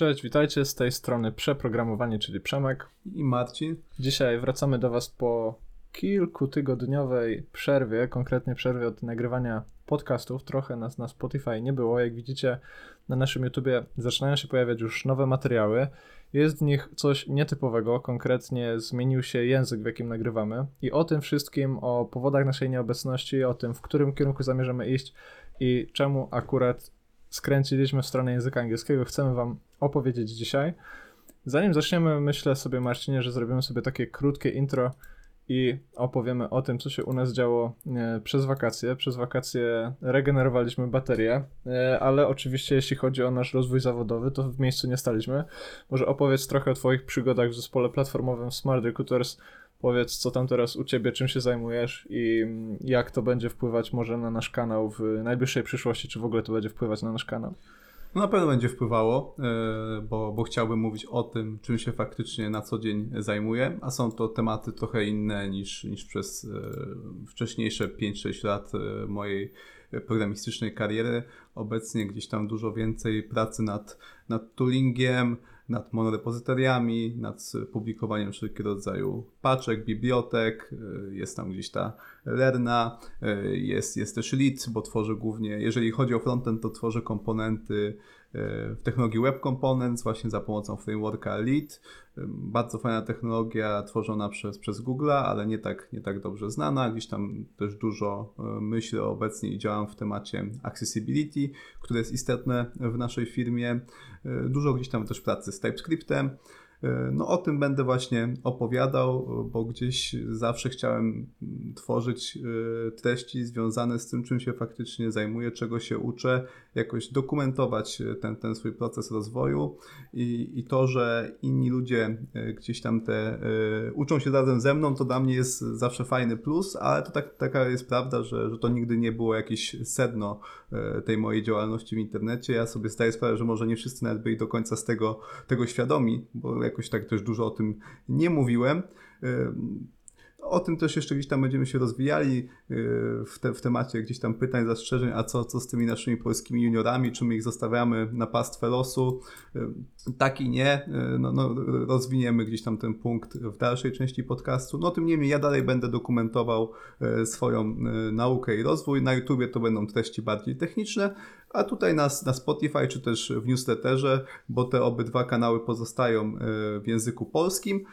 Cześć, witajcie z tej strony Przeprogramowanie, czyli Przemek. I Marcin. Dzisiaj wracamy do Was po kilkutygodniowej przerwie, konkretnie przerwie od nagrywania podcastów. Trochę nas na Spotify nie było. Jak widzicie, na naszym YouTubie zaczynają się pojawiać już nowe materiały. Jest w nich coś nietypowego, konkretnie zmienił się język, w jakim nagrywamy. I o tym wszystkim, o powodach naszej nieobecności, o tym, w którym kierunku zamierzamy iść i czemu akurat skręciliśmy w stronę języka angielskiego, chcemy Wam opowiedzieć dzisiaj. Zanim zaczniemy, myślę sobie, Marcinie, że zrobimy sobie takie krótkie intro i opowiemy o tym, co się u nas działo e, przez wakacje. Przez wakacje regenerowaliśmy baterie, e, ale oczywiście jeśli chodzi o nasz rozwój zawodowy, to w miejscu nie staliśmy. Może opowiedz trochę o Twoich przygodach w zespole platformowym Smart Recruiters. Powiedz, co tam teraz u Ciebie, czym się zajmujesz i jak to będzie wpływać może na nasz kanał w najbliższej przyszłości, czy w ogóle to będzie wpływać na nasz kanał. No na pewno będzie wpływało, e, bo, bo chciałbym mówić o tym, czym się faktycznie na co dzień zajmuję, a są to tematy trochę inne niż, niż przez e, wcześniejsze 5-6 lat e, mojej programistycznej kariery. Obecnie gdzieś tam dużo więcej pracy nad, nad toolingiem, nad monorepozytoriami, nad publikowaniem wszelkiego rodzaju paczek, bibliotek, jest tam gdzieś ta Lerna, jest, jest też Lit, bo tworzę głównie, jeżeli chodzi o frontend, to tworzę komponenty w technologii Web Components właśnie za pomocą frameworka Lead. Bardzo fajna technologia tworzona przez, przez Google, ale nie tak, nie tak dobrze znana. Gdzieś tam też dużo e, myślę obecnie i działam w temacie accessibility, które jest istotne w naszej firmie. E, dużo gdzieś tam też pracy z TypeScriptem. E, no o tym będę właśnie opowiadał, bo gdzieś zawsze chciałem tworzyć e, treści związane z tym, czym się faktycznie zajmuję, czego się uczę, jakoś dokumentować ten, ten swój proces rozwoju i, i to, że inni ludzie e, gdzieś tam te uczą się razem ze mną, to dla mnie jest zawsze fajny plus, ale to tak, taka jest prawda, że, że to nigdy nie było jakieś sedno tej mojej działalności w internecie. Ja sobie zdaję sprawę, że może nie wszyscy nawet byli do końca z tego, tego świadomi, bo jakoś tak też dużo o tym nie mówiłem. O tym też jeszcze gdzieś tam będziemy się rozwijali y, w, te, w temacie gdzieś tam pytań, zastrzeżeń, a co, co z tymi naszymi polskimi juniorami, czy my ich zostawiamy na pastwę losu. Y, tak i nie, y, no, no, rozwiniemy gdzieś tam ten punkt w dalszej części podcastu. No tym niemniej ja dalej będę dokumentował swoją naukę i rozwój. Na YouTubie to będą treści bardziej techniczne, a tutaj na, na Spotify czy też w newsletterze, bo te obydwa kanały pozostają w języku polskim,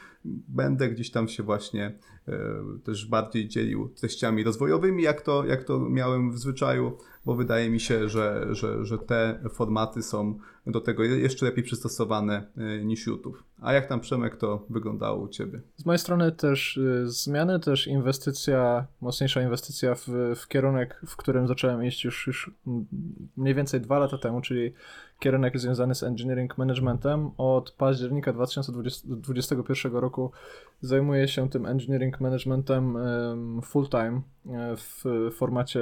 będę gdzieś tam się właśnie też bardziej dzielił treściami rozwojowymi, jak to, jak to miałem w zwyczaju, bo wydaje mi się, że, że, że te formaty są do tego jeszcze lepiej przystosowane e, niż YouTube. A jak tam Przemek to wyglądało u Ciebie? Z mojej strony też y, zmiany, też inwestycja, mocniejsza inwestycja w, w kierunek, w którym zacząłem iść już, już mniej więcej dwa lata temu, czyli kierunek związany z engineering managementem. Od października 2021 roku zajmuję się tym engineering managementem full time e, w formacie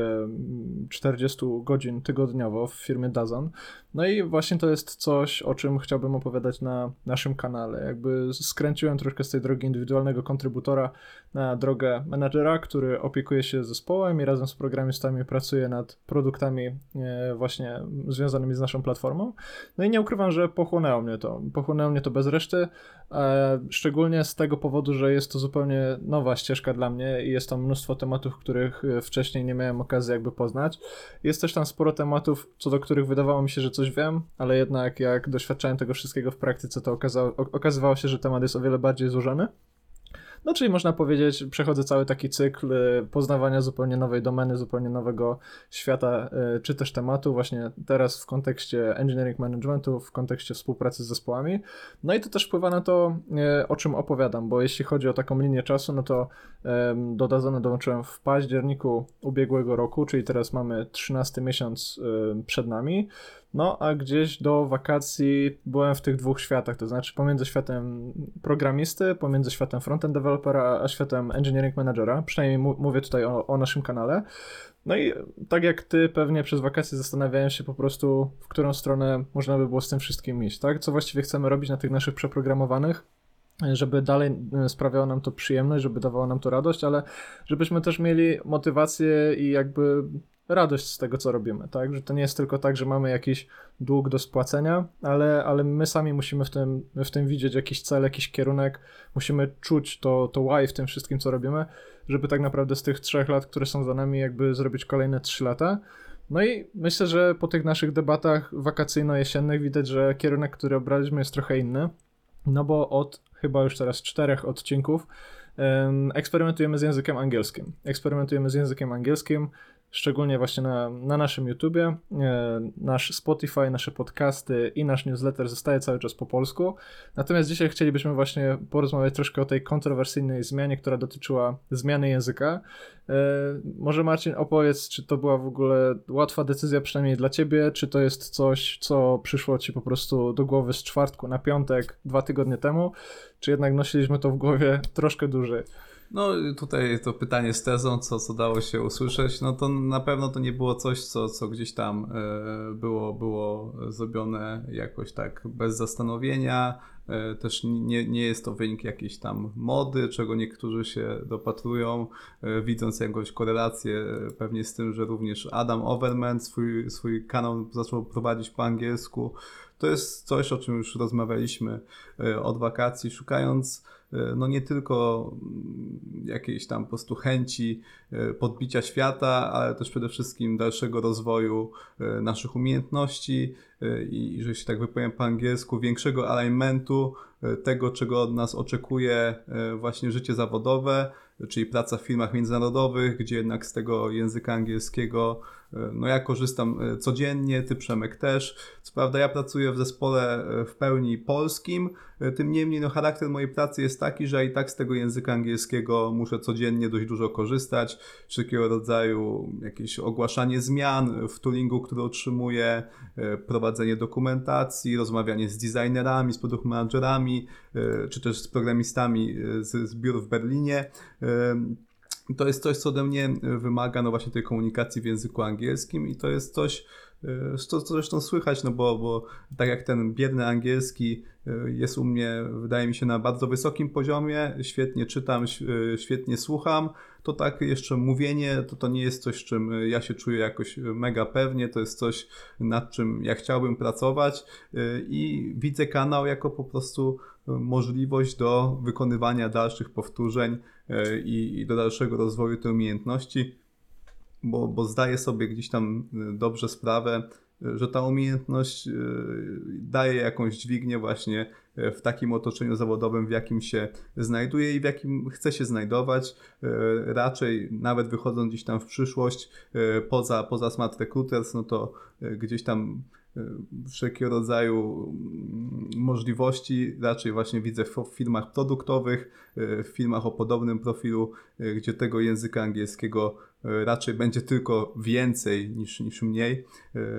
40 godzin tygodniowo w firmie Dazan. No i właśnie to jest coś, o czym chciałbym opowiadać na naszym kanale. Jakby skręciłem troszkę z tej drogi indywidualnego kontrybutora na drogę menadżera, który opiekuje się zespołem i razem z programistami pracuje nad produktami e, właśnie związanymi z naszą platformą. No i nie ukrywam, że pochłonęło mnie to. Pochłonęło mnie to bez reszty, e, szczególnie z tego powodu, że jest to zupełnie nowa ścieżka dla mnie i jest tam mnóstwo tematów, których e, wcześniej nie miałem okazji jakby poznać. Jest też tam sporo tematów, co do których wydawało mi się, że coś wiem, ale jednak jak doświadczałem tego wszystkiego w praktyce, to okazało, okazywało się, że temat jest o wiele bardziej złożony. No, czyli można powiedzieć, przechodzę cały taki cykl y, poznawania zupełnie nowej domeny, zupełnie nowego świata, y, czy też tematu, właśnie teraz w kontekście engineering managementu, w kontekście współpracy z zespołami. No i to też wpływa na to, y, o czym opowiadam, bo jeśli chodzi o taką linię czasu, no to do Dazona dołączyłem w październiku ubiegłego roku, czyli teraz mamy 13 miesiąc przed nami. No, a gdzieś do wakacji byłem w tych dwóch światach, to znaczy pomiędzy światem programisty, pomiędzy światem frontend developera, a światem engineering managera. Przynajmniej mówię tutaj o, o naszym kanale. No i tak jak ty pewnie przez wakacje zastanawiałem się po prostu, w którą stronę można by było z tym wszystkim iść, tak? Co właściwie chcemy robić na tych naszych przeprogramowanych. Żeby dalej e, sprawiało nam to przyjemność, żeby dawało nam to radość, ale żebyśmy też mieli motywację i jakby radość z tego, co robimy, tak? Że to nie jest tylko tak, że mamy jakiś dług do spłacenia, ale, ale my sami musimy w tym, w tym widzieć jakiś cel, jakiś kierunek, musimy czuć to, to why w tym wszystkim, co robimy, żeby tak naprawdę z tych trzech lat, które są za nami, jakby zrobić kolejne trzy lata. No i myślę, że po tych naszych debatach wakacyjno-jesiennych widać, że kierunek, który obraliśmy jest trochę inny, no bo od chyba już teraz czterech odcinków eksperymentujemy z językiem angielskim. Eksperymentujemy z językiem angielskim, szczególnie właśnie na, na naszym YouTubie. E, nasz Spotify, nasze podcasty i nasz newsletter zostaje cały czas po polsku. Natomiast dzisiaj chcielibyśmy właśnie porozmawiać troszkę o tej kontrowersyjnej zmianie, która dotyczyła zmiany języka. E, może Marcin opowiedz, czy to była w ogóle łatwa decyzja, przynajmniej dla ciebie, czy to jest coś, co przyszło ci po prostu do głowy z czwartku na piątek, dwa tygodnie temu, czy jednak nosiliśmy to w głowie troszkę dłużej? No tutaj to pytanie z tezą, co, co dało się usłyszeć, no to na pewno to nie było coś, co, co gdzieś tam e, było, było zrobione jakoś tak bez zastanowienia. E, też nie, nie jest to wynik jakiejś tam mody, czego niektórzy się dopatrują, e, widząc jakąś korelację pewnie z tym, że również Adam Overman swój, swój kanał zaczął prowadzić po angielsku. To jest coś, o czym już rozmawialiśmy od wakacji, szukając no nie tylko mm, jakiejś tam po prostu chęci e, podbicia świata, ale też przede wszystkim dalszego rozwoju e, naszych umiejętności i, że się tak wypowiem po angielsku, większego alignmentu tego, czego od nas oczekuje właśnie życie zawodowe, czyli praca w firmach międzynarodowych, gdzie jednak z tego języka angielskiego no ja korzystam e, codziennie, ty Przemek też. Co prawda ja pracuję w zespole e, w pełni polskim, e, tym niemniej no charakter mojej pracy jest taki, że i tak z tego języka angielskiego muszę codziennie dość dużo korzystać. Wszelkiego rodzaju jakieś ogłaszanie zmian w toolingu, który otrzymuję, prowadzenie dokumentacji, rozmawianie z designerami, z produkt managerami, czy też z programistami z, z biur w Berlinie to jest coś, co ode mnie e, wymaga no właśnie tej komunikacji w języku angielskim i to jest coś, e, co, co zresztą słychać, no bo, bo tak jak ten biedny angielski e, jest u mnie, wydaje mi się, na bardzo wysokim poziomie, świetnie czytam, świetnie słucham, to tak jeszcze mówienie, to to nie jest coś, z czym ja się czuję jakoś mega pewnie, to jest coś, nad czym ja chciałbym pracować i widzę kanał jako po prostu możliwość do wykonywania dalszych powtórzeń i, i do dalszego rozwoju tej umiejętności, bo, bo zdaję sobie gdzieś tam e, dobrze sprawę, e, że ta umiejętność daje jakąś dźwignię właśnie w takim otoczeniu zawodowym, w jakim się znajduje i w jakim chce się znajdować. Raczej nawet wychodząc gdzieś tam w przyszłość poza, poza Smart Recruiters, no to gdzieś tam wszelkiego rodzaju mm, możliwości raczej właśnie widzę w firmach produktowych, e, w firmach o podobnym profilu, e, gdzie tego języka angielskiego raczej będzie tylko więcej niż, niż mniej.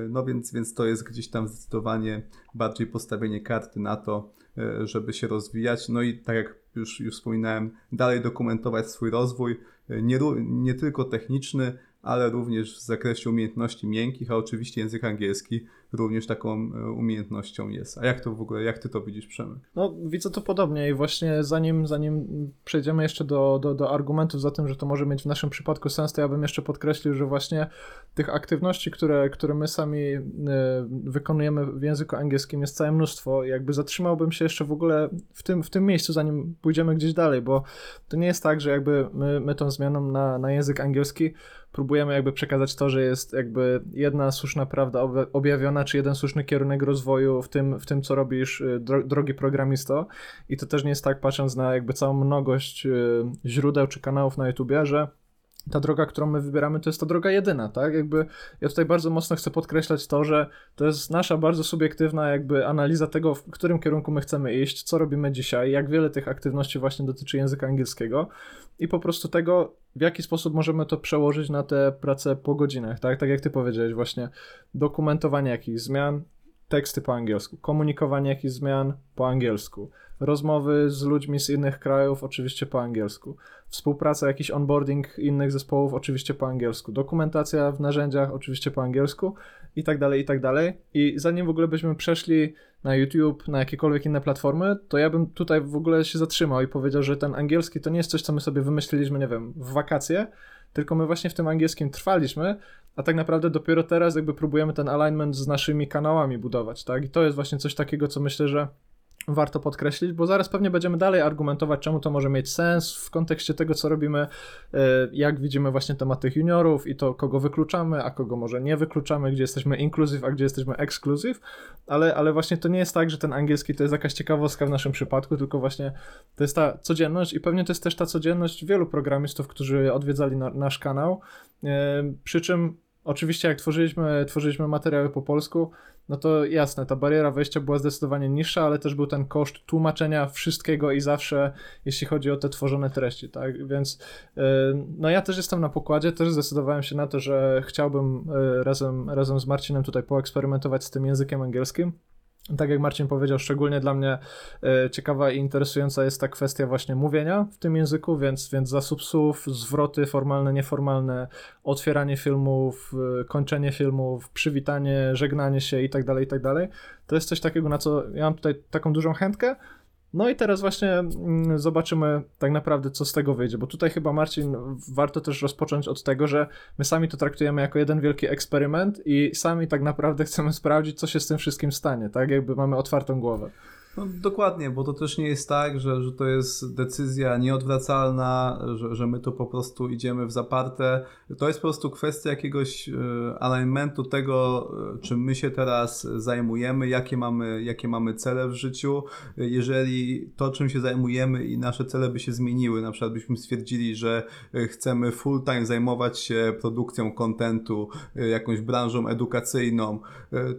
No więc, więc to jest gdzieś tam zdecydowanie bardziej postawienie karty na to, żeby się rozwijać. No i tak jak już, już wspominałem, dalej dokumentować swój rozwój, nie, nie tylko techniczny, ale również w zakresie umiejętności miękkich, a oczywiście język angielski również taką e, umiejętnością jest. A jak to w ogóle, jak ty to widzisz, Przemek? No, widzę to podobnie i właśnie zanim, zanim przejdziemy jeszcze do, do, do argumentów za tym, że to może mieć w naszym przypadku sens, to ja bym jeszcze podkreślił, że właśnie tych aktywności, które, które my sami e, wykonujemy w języku angielskim jest całe mnóstwo jakby zatrzymałbym się jeszcze w ogóle w tym, w tym miejscu, zanim pójdziemy gdzieś dalej, bo to nie jest tak, że jakby my, my tą zmianą na, na język angielski próbujemy jakby przekazać to, że jest jakby jedna słuszna prawda objawiona, czy jeden słuszny kierunek rozwoju w tym, w tym co robisz, y, drogi programisto. I to też nie jest tak, patrząc na jakby całą mnogość y, źródeł czy kanałów na YouTubie, że ta droga, którą my wybieramy, to jest ta droga jedyna, tak? Jakby ja tutaj bardzo mocno chcę podkreślać to, że to jest nasza bardzo subiektywna jakby analiza tego, w którym kierunku my chcemy iść, co robimy dzisiaj, jak wiele tych aktywności właśnie dotyczy języka angielskiego i po prostu tego, w jaki sposób możemy to przełożyć na tę pracę po godzinach, tak? Tak jak ty powiedziałeś właśnie, dokumentowanie jakichś zmian, teksty po angielsku, komunikowanie jakichś zmian po angielsku, rozmowy z ludźmi z innych krajów oczywiście po angielsku, współpraca, jakiś onboarding innych zespołów oczywiście po angielsku, dokumentacja w narzędziach oczywiście po angielsku i tak dalej, i tak dalej. I zanim w ogóle byśmy przeszli na YouTube, na jakiekolwiek inne platformy, to ja bym tutaj w ogóle się zatrzymał i powiedział, że ten angielski to nie jest coś, co my sobie wymyśliliśmy, nie wiem, w wakacje, tylko my właśnie w tym angielskim trwaliśmy, a tak naprawdę dopiero teraz jakby próbujemy ten alignment z naszymi kanałami budować, tak? I to jest właśnie coś takiego, co myślę, że warto podkreślić, bo zaraz pewnie będziemy dalej argumentować, czemu to może mieć sens w kontekście tego, co robimy, e, jak widzimy właśnie temat tych juniorów i to, kogo wykluczamy, a kogo może nie wykluczamy, gdzie jesteśmy inclusive, a gdzie jesteśmy exclusive, ale, ale właśnie to nie jest tak, że ten angielski to jest jakaś ciekawostka w naszym przypadku, tylko właśnie to jest ta codzienność i pewnie to jest też ta codzienność wielu programistów, którzy odwiedzali na, nasz kanał, e, przy czym Oczywiście, jak tworzyliśmy, tworzyliśmy materiały po polsku, no to jasne, ta bariera wejścia była zdecydowanie niższa, ale też był ten koszt tłumaczenia wszystkiego i zawsze, jeśli chodzi o te tworzone treści, tak? Więc yy, no ja też jestem na pokładzie, też zdecydowałem się na to, że chciałbym yy, razem, razem z Marcinem tutaj poeksperymentować z tym językiem angielskim. Tak jak Marcin powiedział, szczególnie dla mnie e, ciekawa i interesująca jest ta kwestia właśnie mówienia w tym języku, więc, więc zasób słów, zwroty formalne, nieformalne, otwieranie filmów, e, kończenie filmów, przywitanie, żegnanie się i tak dalej, i tak dalej. To jest coś takiego, na co ja mam tutaj taką dużą chętkę, no i teraz właśnie mm, zobaczymy tak naprawdę, co z tego wyjdzie, bo tutaj chyba Marcin, warto też rozpocząć od tego, że my sami to traktujemy jako jeden wielki eksperyment i sami tak naprawdę chcemy sprawdzić, co się z tym wszystkim stanie, tak? Jakby mamy otwartą głowę. No, dokładnie, bo to też nie jest tak, że, że to jest decyzja nieodwracalna, że, że my tu po prostu idziemy w zaparte. To jest po prostu kwestia jakiegoś e, alignmentu tego, e, czym my się teraz zajmujemy, jakie mamy, jakie mamy cele w życiu. Jeżeli to, czym się zajmujemy i nasze cele by się zmieniły, na przykład byśmy stwierdzili, że chcemy full time zajmować się produkcją kontentu, e, jakąś branżą edukacyjną,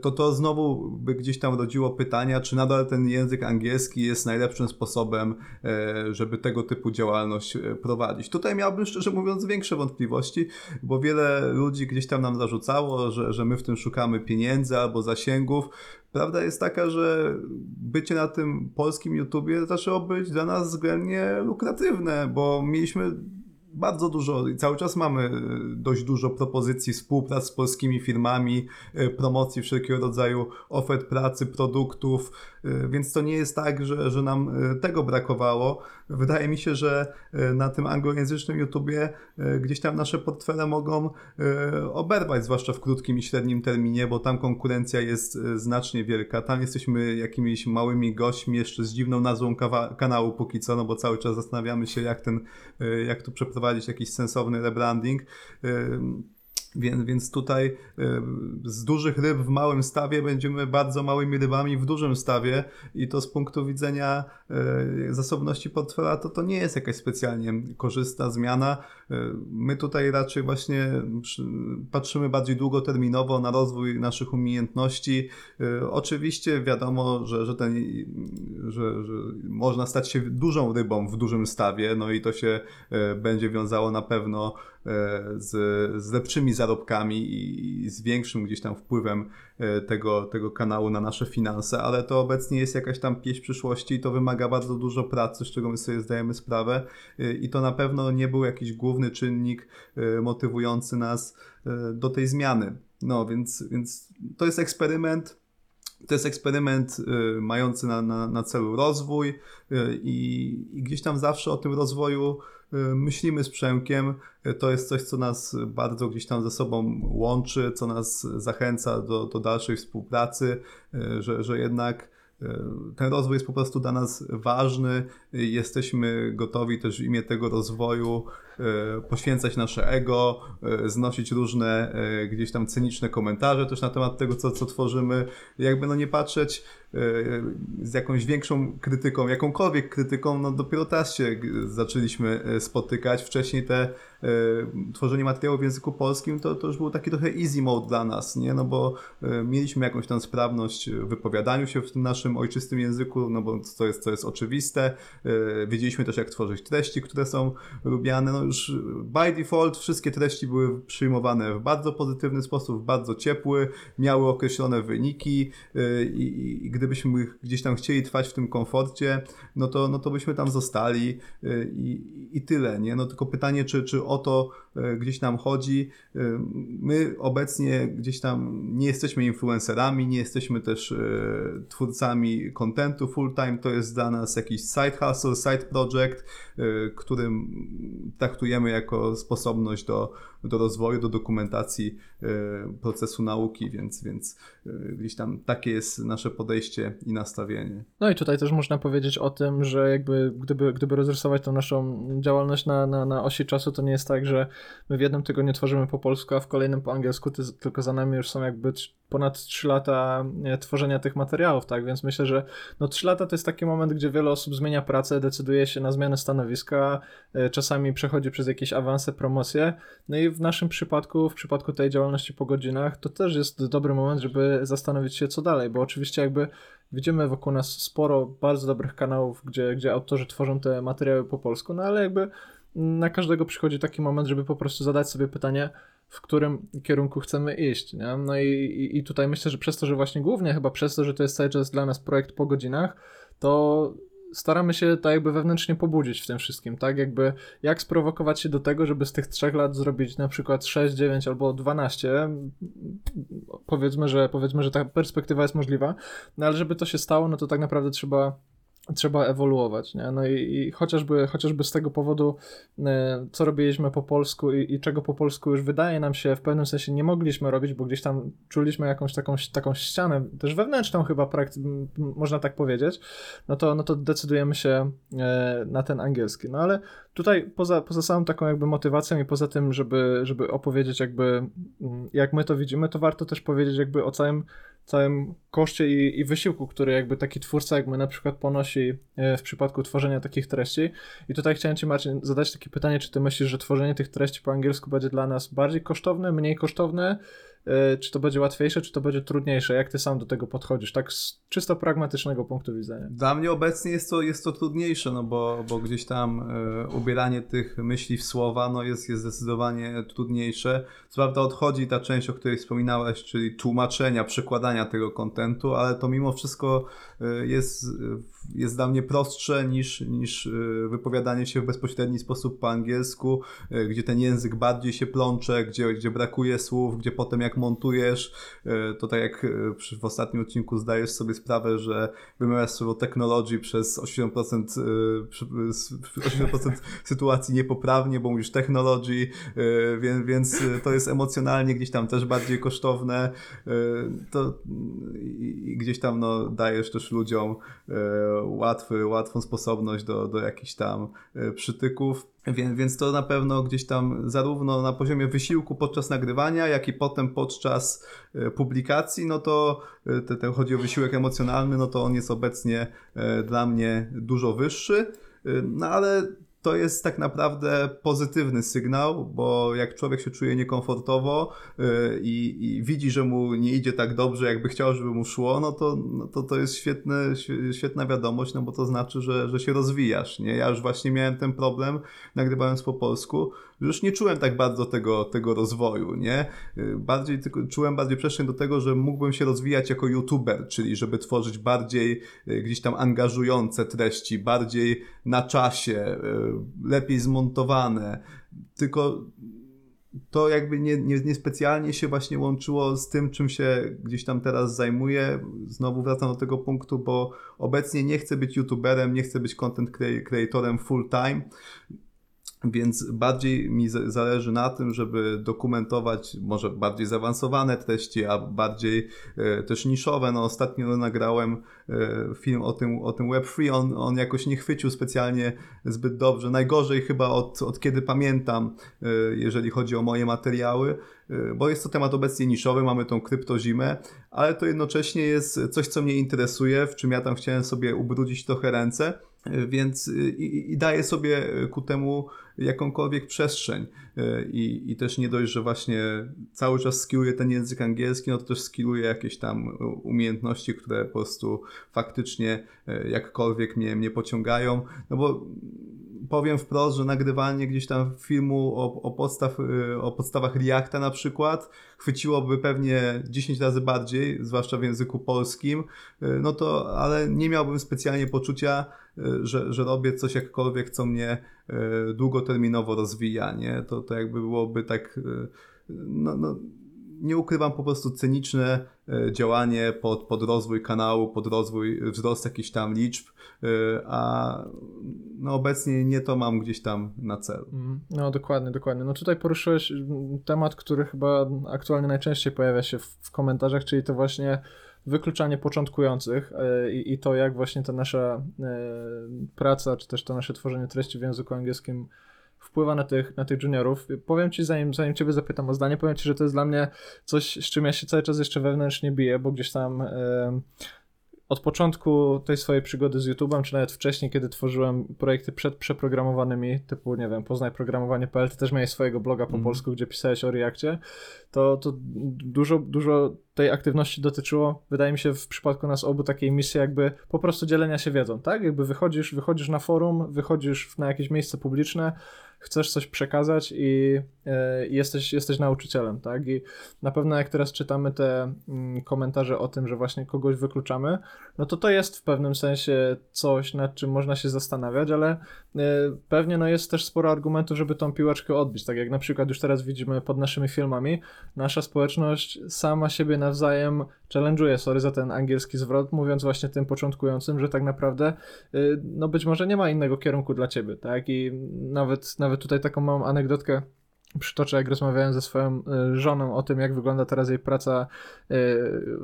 to to znowu by gdzieś tam rodziło pytania, czy nadal ten język język angielski jest najlepszym sposobem, e, żeby tego typu działalność e, prowadzić. Tutaj miałbym szczerze mówiąc większe wątpliwości, bo wiele ludzi gdzieś tam nam zarzucało, że, że my w tym szukamy pieniędzy albo zasięgów. Prawda jest taka, że bycie na tym polskim YouTubie zaczęło być dla nas względnie lukratywne, bo mieliśmy bardzo dużo i cały czas mamy e, dość dużo propozycji współprac z polskimi firmami, promocji wszelkiego rodzaju ofert pracy, produktów, E, więc to nie jest tak, że, że nam e, tego brakowało. Wydaje mi się, że e, na tym anglojęzycznym YouTubie gdzieś tam nasze portfele mogą oberwać, zwłaszcza w krótkim i średnim terminie, bo tam konkurencja jest znacznie wielka. Tam jesteśmy jakimiś małymi gośćmi, jeszcze z dziwną nazwą kanału póki co, no bo cały czas zastanawiamy się, jak ten, jak tu przeprowadzić jakiś sensowny rebranding. Więc, więc tutaj y, z dużych ryb w małym stawie będziemy bardzo małymi rybami w dużym stawie i to z punktu widzenia y, zasobności portfela to, to nie jest jakaś specjalnie korzystna zmiana. Y, my tutaj raczej właśnie patrzymy bardziej długoterminowo na rozwój naszych umiejętności. Oczywiście wiadomo, że, że, ten, że, że można stać się dużą rybą w dużym stawie, no i to się będzie wiązało na pewno z, z lepszymi zarobkami i z większym gdzieś tam wpływem e, tego, tego kanału na nasze finanse, ale to obecnie jest jakaś tam pieśń przyszłości i to wymaga bardzo dużo pracy, z czego my sobie zdajemy sprawę e, i to na pewno nie był jakiś główny czynnik motywujący nas do tej zmiany. No więc, więc to jest eksperyment. To jest eksperyment mający na, na, na celu rozwój i, i, gdzieś tam zawsze o tym rozwoju myślimy z Przemkiem. To jest coś, co nas bardzo gdzieś tam ze sobą łączy, co nas zachęca do, do dalszej współpracy, że, że jednak ten rozwój jest po prostu dla nas ważny. Jesteśmy gotowi też w imię tego rozwoju poświęcać nasze ego, e, znosić różne e, gdzieś tam cyniczne komentarze też na temat tego, co, co tworzymy. Jakby no nie patrzeć z jakąś większą krytyką, jakąkolwiek krytyką, no dopiero teraz się zaczęliśmy spotykać. Wcześniej te tworzenie materiału w języku polskim to, to już był taki trochę easy mode dla nas, nie? No bo mieliśmy jakąś tam sprawność w wypowiadaniu się w tym naszym ojczystym języku, no bo to jest, to jest oczywiste. Wiedzieliśmy też, jak tworzyć treści, które są lubiane. No już by default wszystkie treści były przyjmowane w bardzo pozytywny sposób, w bardzo ciepły, miały określone wyniki i, i gdybyśmy gdzieś tam chcieli trwać w tym komforcie, no to, no to byśmy tam zostali i, i tyle, nie? No tylko pytanie, czy, czy o to gdzieś nam chodzi. My obecnie gdzieś tam nie jesteśmy influencerami, nie jesteśmy też e, twórcami kontentu full time, to jest dla nas jakiś side hustle, side project, e, którym traktujemy jako sposobność do, do rozwoju, do dokumentacji e, procesu nauki, więc, więc gdzieś tam takie jest nasze podejście i nastawienie. No i tutaj też można powiedzieć o tym, że jakby gdyby, gdyby rozrysować tą naszą działalność na, na, na osi czasu, to nie jest tak, że my w jednym tygodniu tworzymy po polsku, a w kolejnym po angielsku, tylko za nami już są jakby ponad 3 lata tworzenia tych materiałów, tak? Więc myślę, że no 3 lata to jest taki moment, gdzie wiele osób zmienia pracę, decyduje się na zmianę stanowiska, e, czasami przechodzi przez jakieś awanse, promocje. No i w naszym przypadku, w przypadku tej działalności po godzinach, to też jest dobry moment, żeby zastanowić się, co dalej, bo oczywiście jakby widzimy wokół nas sporo bardzo dobrych kanałów, gdzie, gdzie autorzy tworzą te materiały po polsku, no ale jakby na każdego przychodzi taki moment, żeby po prostu zadać sobie pytanie, w którym kierunku chcemy iść. Nie? No i, i, tutaj myślę, że przez to, że właśnie głównie chyba przez to, że to jest cały czas dla nas projekt po godzinach, to staramy się tak jakby wewnętrznie pobudzić w tym wszystkim, tak? Jakby jak sprowokować się do tego, żeby z tych trzech lat zrobić na przykład 6, 9 albo 12. Powiedzmy, że powiedzmy, że ta perspektywa jest możliwa, no ale żeby to się stało, no to tak naprawdę trzeba trzeba ewoluować, nie? No i, i, chociażby, chociażby z tego powodu, e, co robiliśmy po polsku i, i, czego po polsku już wydaje nam się w pewnym sensie nie mogliśmy robić, bo gdzieś tam czuliśmy jakąś taką, taką ścianę, też wewnętrzną chyba, można tak powiedzieć, no to, no to decydujemy się e, na ten angielski. No ale tutaj poza, poza samą taką jakby motywacją i poza tym, żeby, żeby opowiedzieć jakby jak my to widzimy, to warto też powiedzieć jakby o całym całym koszcie i, i, wysiłku, który jakby taki twórca jak my na przykład ponosi e, w przypadku tworzenia takich treści. I tutaj chciałem Ci Marcin zadać takie pytanie, czy Ty myślisz, że tworzenie tych treści po angielsku będzie dla nas bardziej kosztowne, mniej kosztowne, czy to będzie łatwiejsze, czy to będzie trudniejsze? Jak ty sam do tego podchodzisz? Tak z czysto pragmatycznego punktu widzenia. Dla mnie obecnie jest to, jest to trudniejsze, no bo, bo gdzieś tam y, ubieranie tych myśli w słowa no jest, jest zdecydowanie trudniejsze. Co prawda odchodzi ta część, o której wspominałeś, czyli tłumaczenia, przekładania tego kontentu, ale to mimo wszystko y, jest, jest dla mnie prostsze niż, niż wypowiadanie się w bezpośredni sposób po angielsku, gdzie ten język bardziej się plącze, gdzie, gdzie brakuje słów, gdzie potem jak montujesz, e, to tak jak e, w ostatnim odcinku zdajesz sobie sprawę, że wymawiasz słowo technology przez 80%, 80% e, sytuacji niepoprawnie, bo mówisz technology, więc, więc to jest emocjonalnie gdzieś tam też bardziej kosztowne. To i gdzieś tam no, dajesz też ludziom łatwy, łatwą sposobność do, do jakichś tam przytyków. Więc, więc to na pewno gdzieś tam zarówno na poziomie wysiłku podczas nagrywania, jak i potem podczas e, publikacji, no to e, ten chodzi o wysiłek emocjonalny, no to on jest obecnie e, dla mnie dużo wyższy. No ale to jest tak naprawdę pozytywny sygnał, bo jak człowiek się czuje niekomfortowo yy, i, widzi, że mu nie idzie tak dobrze, jakby chciał, żeby mu szło, no to, no to, to jest świetna wiadomość, no bo to znaczy, że, że się rozwijasz. Nie? Ja już właśnie miałem ten problem, nagrywając po polsku, już nie czułem tak bardzo tego, tego rozwoju, nie? Y, bardziej tylko, czułem bardziej przestrzeń do tego, że mógłbym się rozwijać jako youtuber, czyli żeby tworzyć bardziej y, gdzieś tam angażujące treści, bardziej na czasie, y, lepiej zmontowane. Tylko to jakby nie, nie, niespecjalnie się właśnie łączyło z tym, czym się gdzieś tam teraz zajmuję. Znowu wracam do tego punktu, bo obecnie nie chcę być youtuberem, nie chcę być content creatorem full time. Więc bardziej mi zależy na tym, żeby dokumentować może bardziej zaawansowane treści, a bardziej e, też niszowe. No ostatnio nagrałem e, film o tym, o tym Web3, on, on jakoś nie chwycił specjalnie zbyt dobrze. Najgorzej chyba od, od kiedy pamiętam, e, jeżeli chodzi o moje materiały. bo jest to temat obecnie niszowy, mamy tą kryptozimę, ale to jednocześnie jest coś, co mnie interesuje, w czym ja tam chciałem sobie ubrudzić trochę ręce, więc i, i daję sobie ku temu jakąkolwiek przestrzeń. I, I też nie dość, że właśnie cały czas skilluję ten język angielski, no to też skilluję jakieś tam umiejętności, które po prostu faktycznie jakkolwiek mnie, mnie pociągają. No bo powiem wprost, że nagrywanie gdzieś tam filmu o, o, podstaw, y, o podstawach Reacta na przykład chwyciłoby pewnie 10 razy bardziej, zwłaszcza w języku polskim, y, no to, ale nie miałbym specjalnie poczucia, y, że, że robię coś jakkolwiek, co mnie długoterminowo rozwija, nie? To, to jakby byłoby tak, no, no nie ukrywam, po prostu cyniczne e, działanie pod, pod rozwój kanału, pod rozwój, wzrost jakichś tam liczb, e, a no obecnie nie to mam gdzieś tam na celu. Mhm. No dokładnie, dokładnie. No tutaj poruszyłeś temat, który chyba aktualnie najczęściej pojawia się w, komentarzach, czyli to właśnie wykluczanie początkujących e, i, i to, jak właśnie ta nasza praca, czy też to nasze tworzenie treści w języku angielskim wpływa na tych, na tych juniorów. Powiem ci, zanim, zanim ciebie zapytam o zdanie, powiem ci, że to jest dla mnie coś, z czym ja się cały czas jeszcze wewnętrznie biję, bo gdzieś tam od początku tej swojej przygody z YouTube'em, czy nawet wcześniej, kiedy tworzyłem projekty przedprzeprogramowanymi, typu, nie wiem, poznaj programowanie.pl, ty też miałeś swojego bloga po mm. polsku, gdzie pisałeś o Reakcie, to, to dużo, dużo tej aktywności dotyczyło, wydaje mi się, w przypadku nas obu takiej misji jakby po prostu dzielenia się wiedzą, tak? Jakby wychodzisz, wychodzisz na forum, wychodzisz na jakieś miejsce publiczne, chcesz coś przekazać i e, jesteś, jesteś nauczycielem, tak? I na pewno jak teraz czytamy te mm, komentarze o tym, że właśnie kogoś wykluczamy, no to to jest w pewnym sensie coś, nad czym można się zastanawiać, ale pewnie no jest też sporo argumentów, żeby tą piłeczkę odbić, tak jak na przykład już teraz widzimy pod naszymi filmami, nasza społeczność sama siebie nawzajem challenge'uje, sorry za ten angielski zwrot, mówiąc właśnie tym początkującym, że tak naprawdę y, no być może nie ma innego kierunku dla ciebie, tak? I nawet, nawet tutaj taką mam anegdotkę przytoczę, jak rozmawiałem ze swoją y, żoną o tym, jak wygląda teraz jej praca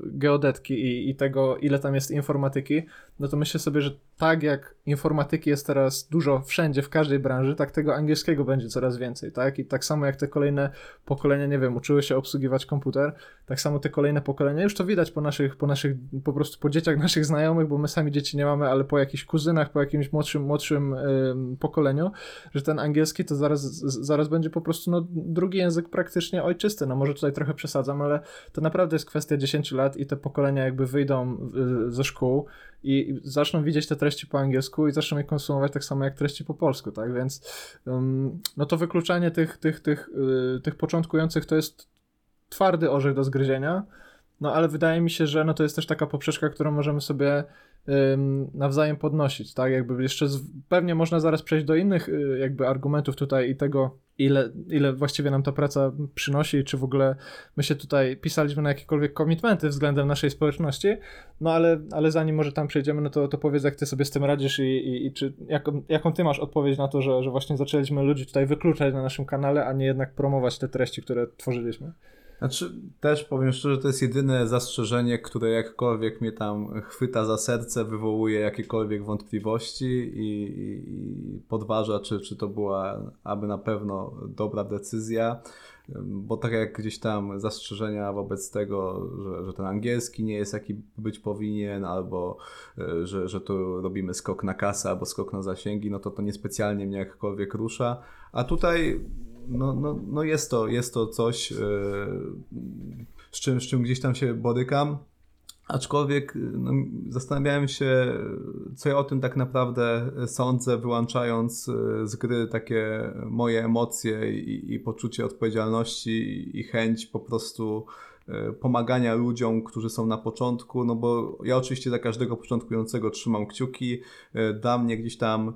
geodetki i, i tego, ile tam jest informatyki, no to myślę sobie, że tak jak informatyki jest teraz dużo wszędzie, w każdej branży, tak tego angielskiego będzie coraz więcej, tak? I tak samo jak te kolejne pokolenia, nie wiem, uczyły się obsługiwać komputer, tak samo te kolejne pokolenia, już to widać po naszych, po naszych, po prostu po dzieciach naszych znajomych, bo my sami dzieci nie mamy, ale po jakichś kuzynach, po jakimś młodszym, młodszym pokoleniu, że ten angielski to zaraz, zaraz będzie po prostu no, drugi język praktycznie ojczysty. No może tutaj trochę przesadzam, ale to naprawdę jest kwestia 10 lat i te pokolenia jakby wyjdą ze szkół i zaczną widzieć te treści po angielsku i zaczną je konsumować tak samo jak treści po polsku, tak? Więc no to wykluczanie tych, tych, tych, yy, tych początkujących to jest twardy orzech do zgryzienia, no ale wydaje mi się, że no to jest też taka poprzeczka, którą możemy sobie nawzajem podnosić, tak? Jakby jeszcze z, pewnie można zaraz przejść do innych y, jakby argumentów tutaj i tego, ile, ile właściwie nam ta praca przynosi, czy w ogóle my się tutaj pisaliśmy na jakiekolwiek komitmenty względem naszej społeczności, no ale, ale zanim może tam przejdziemy, no to, to powiedz, jak ty sobie z tym radzisz i, i, i czy, jaką, jaką ty masz odpowiedź na to, że, że właśnie zaczęliśmy ludzi tutaj wykluczać na naszym kanale, a nie jednak promować te treści, które tworzyliśmy. Znaczy, też powiem szczerze, to jest jedyne zastrzeżenie, które jakkolwiek mnie tam chwyta za serce, wywołuje jakiekolwiek wątpliwości i, i, podważa, czy, czy to była aby na pewno dobra decyzja. Bo tak jak gdzieś tam zastrzeżenia wobec tego, że, że ten angielski nie jest jaki być powinien, albo e, że, że tu robimy skok na kasę albo skok na zasięgi, no to to niespecjalnie mnie jakkolwiek rusza. A tutaj no, no, no jest, to, jest to coś, yy, z, czym, z czym gdzieś tam się borykam. Aczkolwiek no, zastanawiałem się, co ja o tym tak naprawdę sądzę, wyłączając e, z gry takie moje emocje i, i poczucie odpowiedzialności i chęć po prostu e, pomagania ludziom, którzy są na początku, no bo ja oczywiście za każdego początkującego trzymam kciuki. Dla mnie gdzieś tam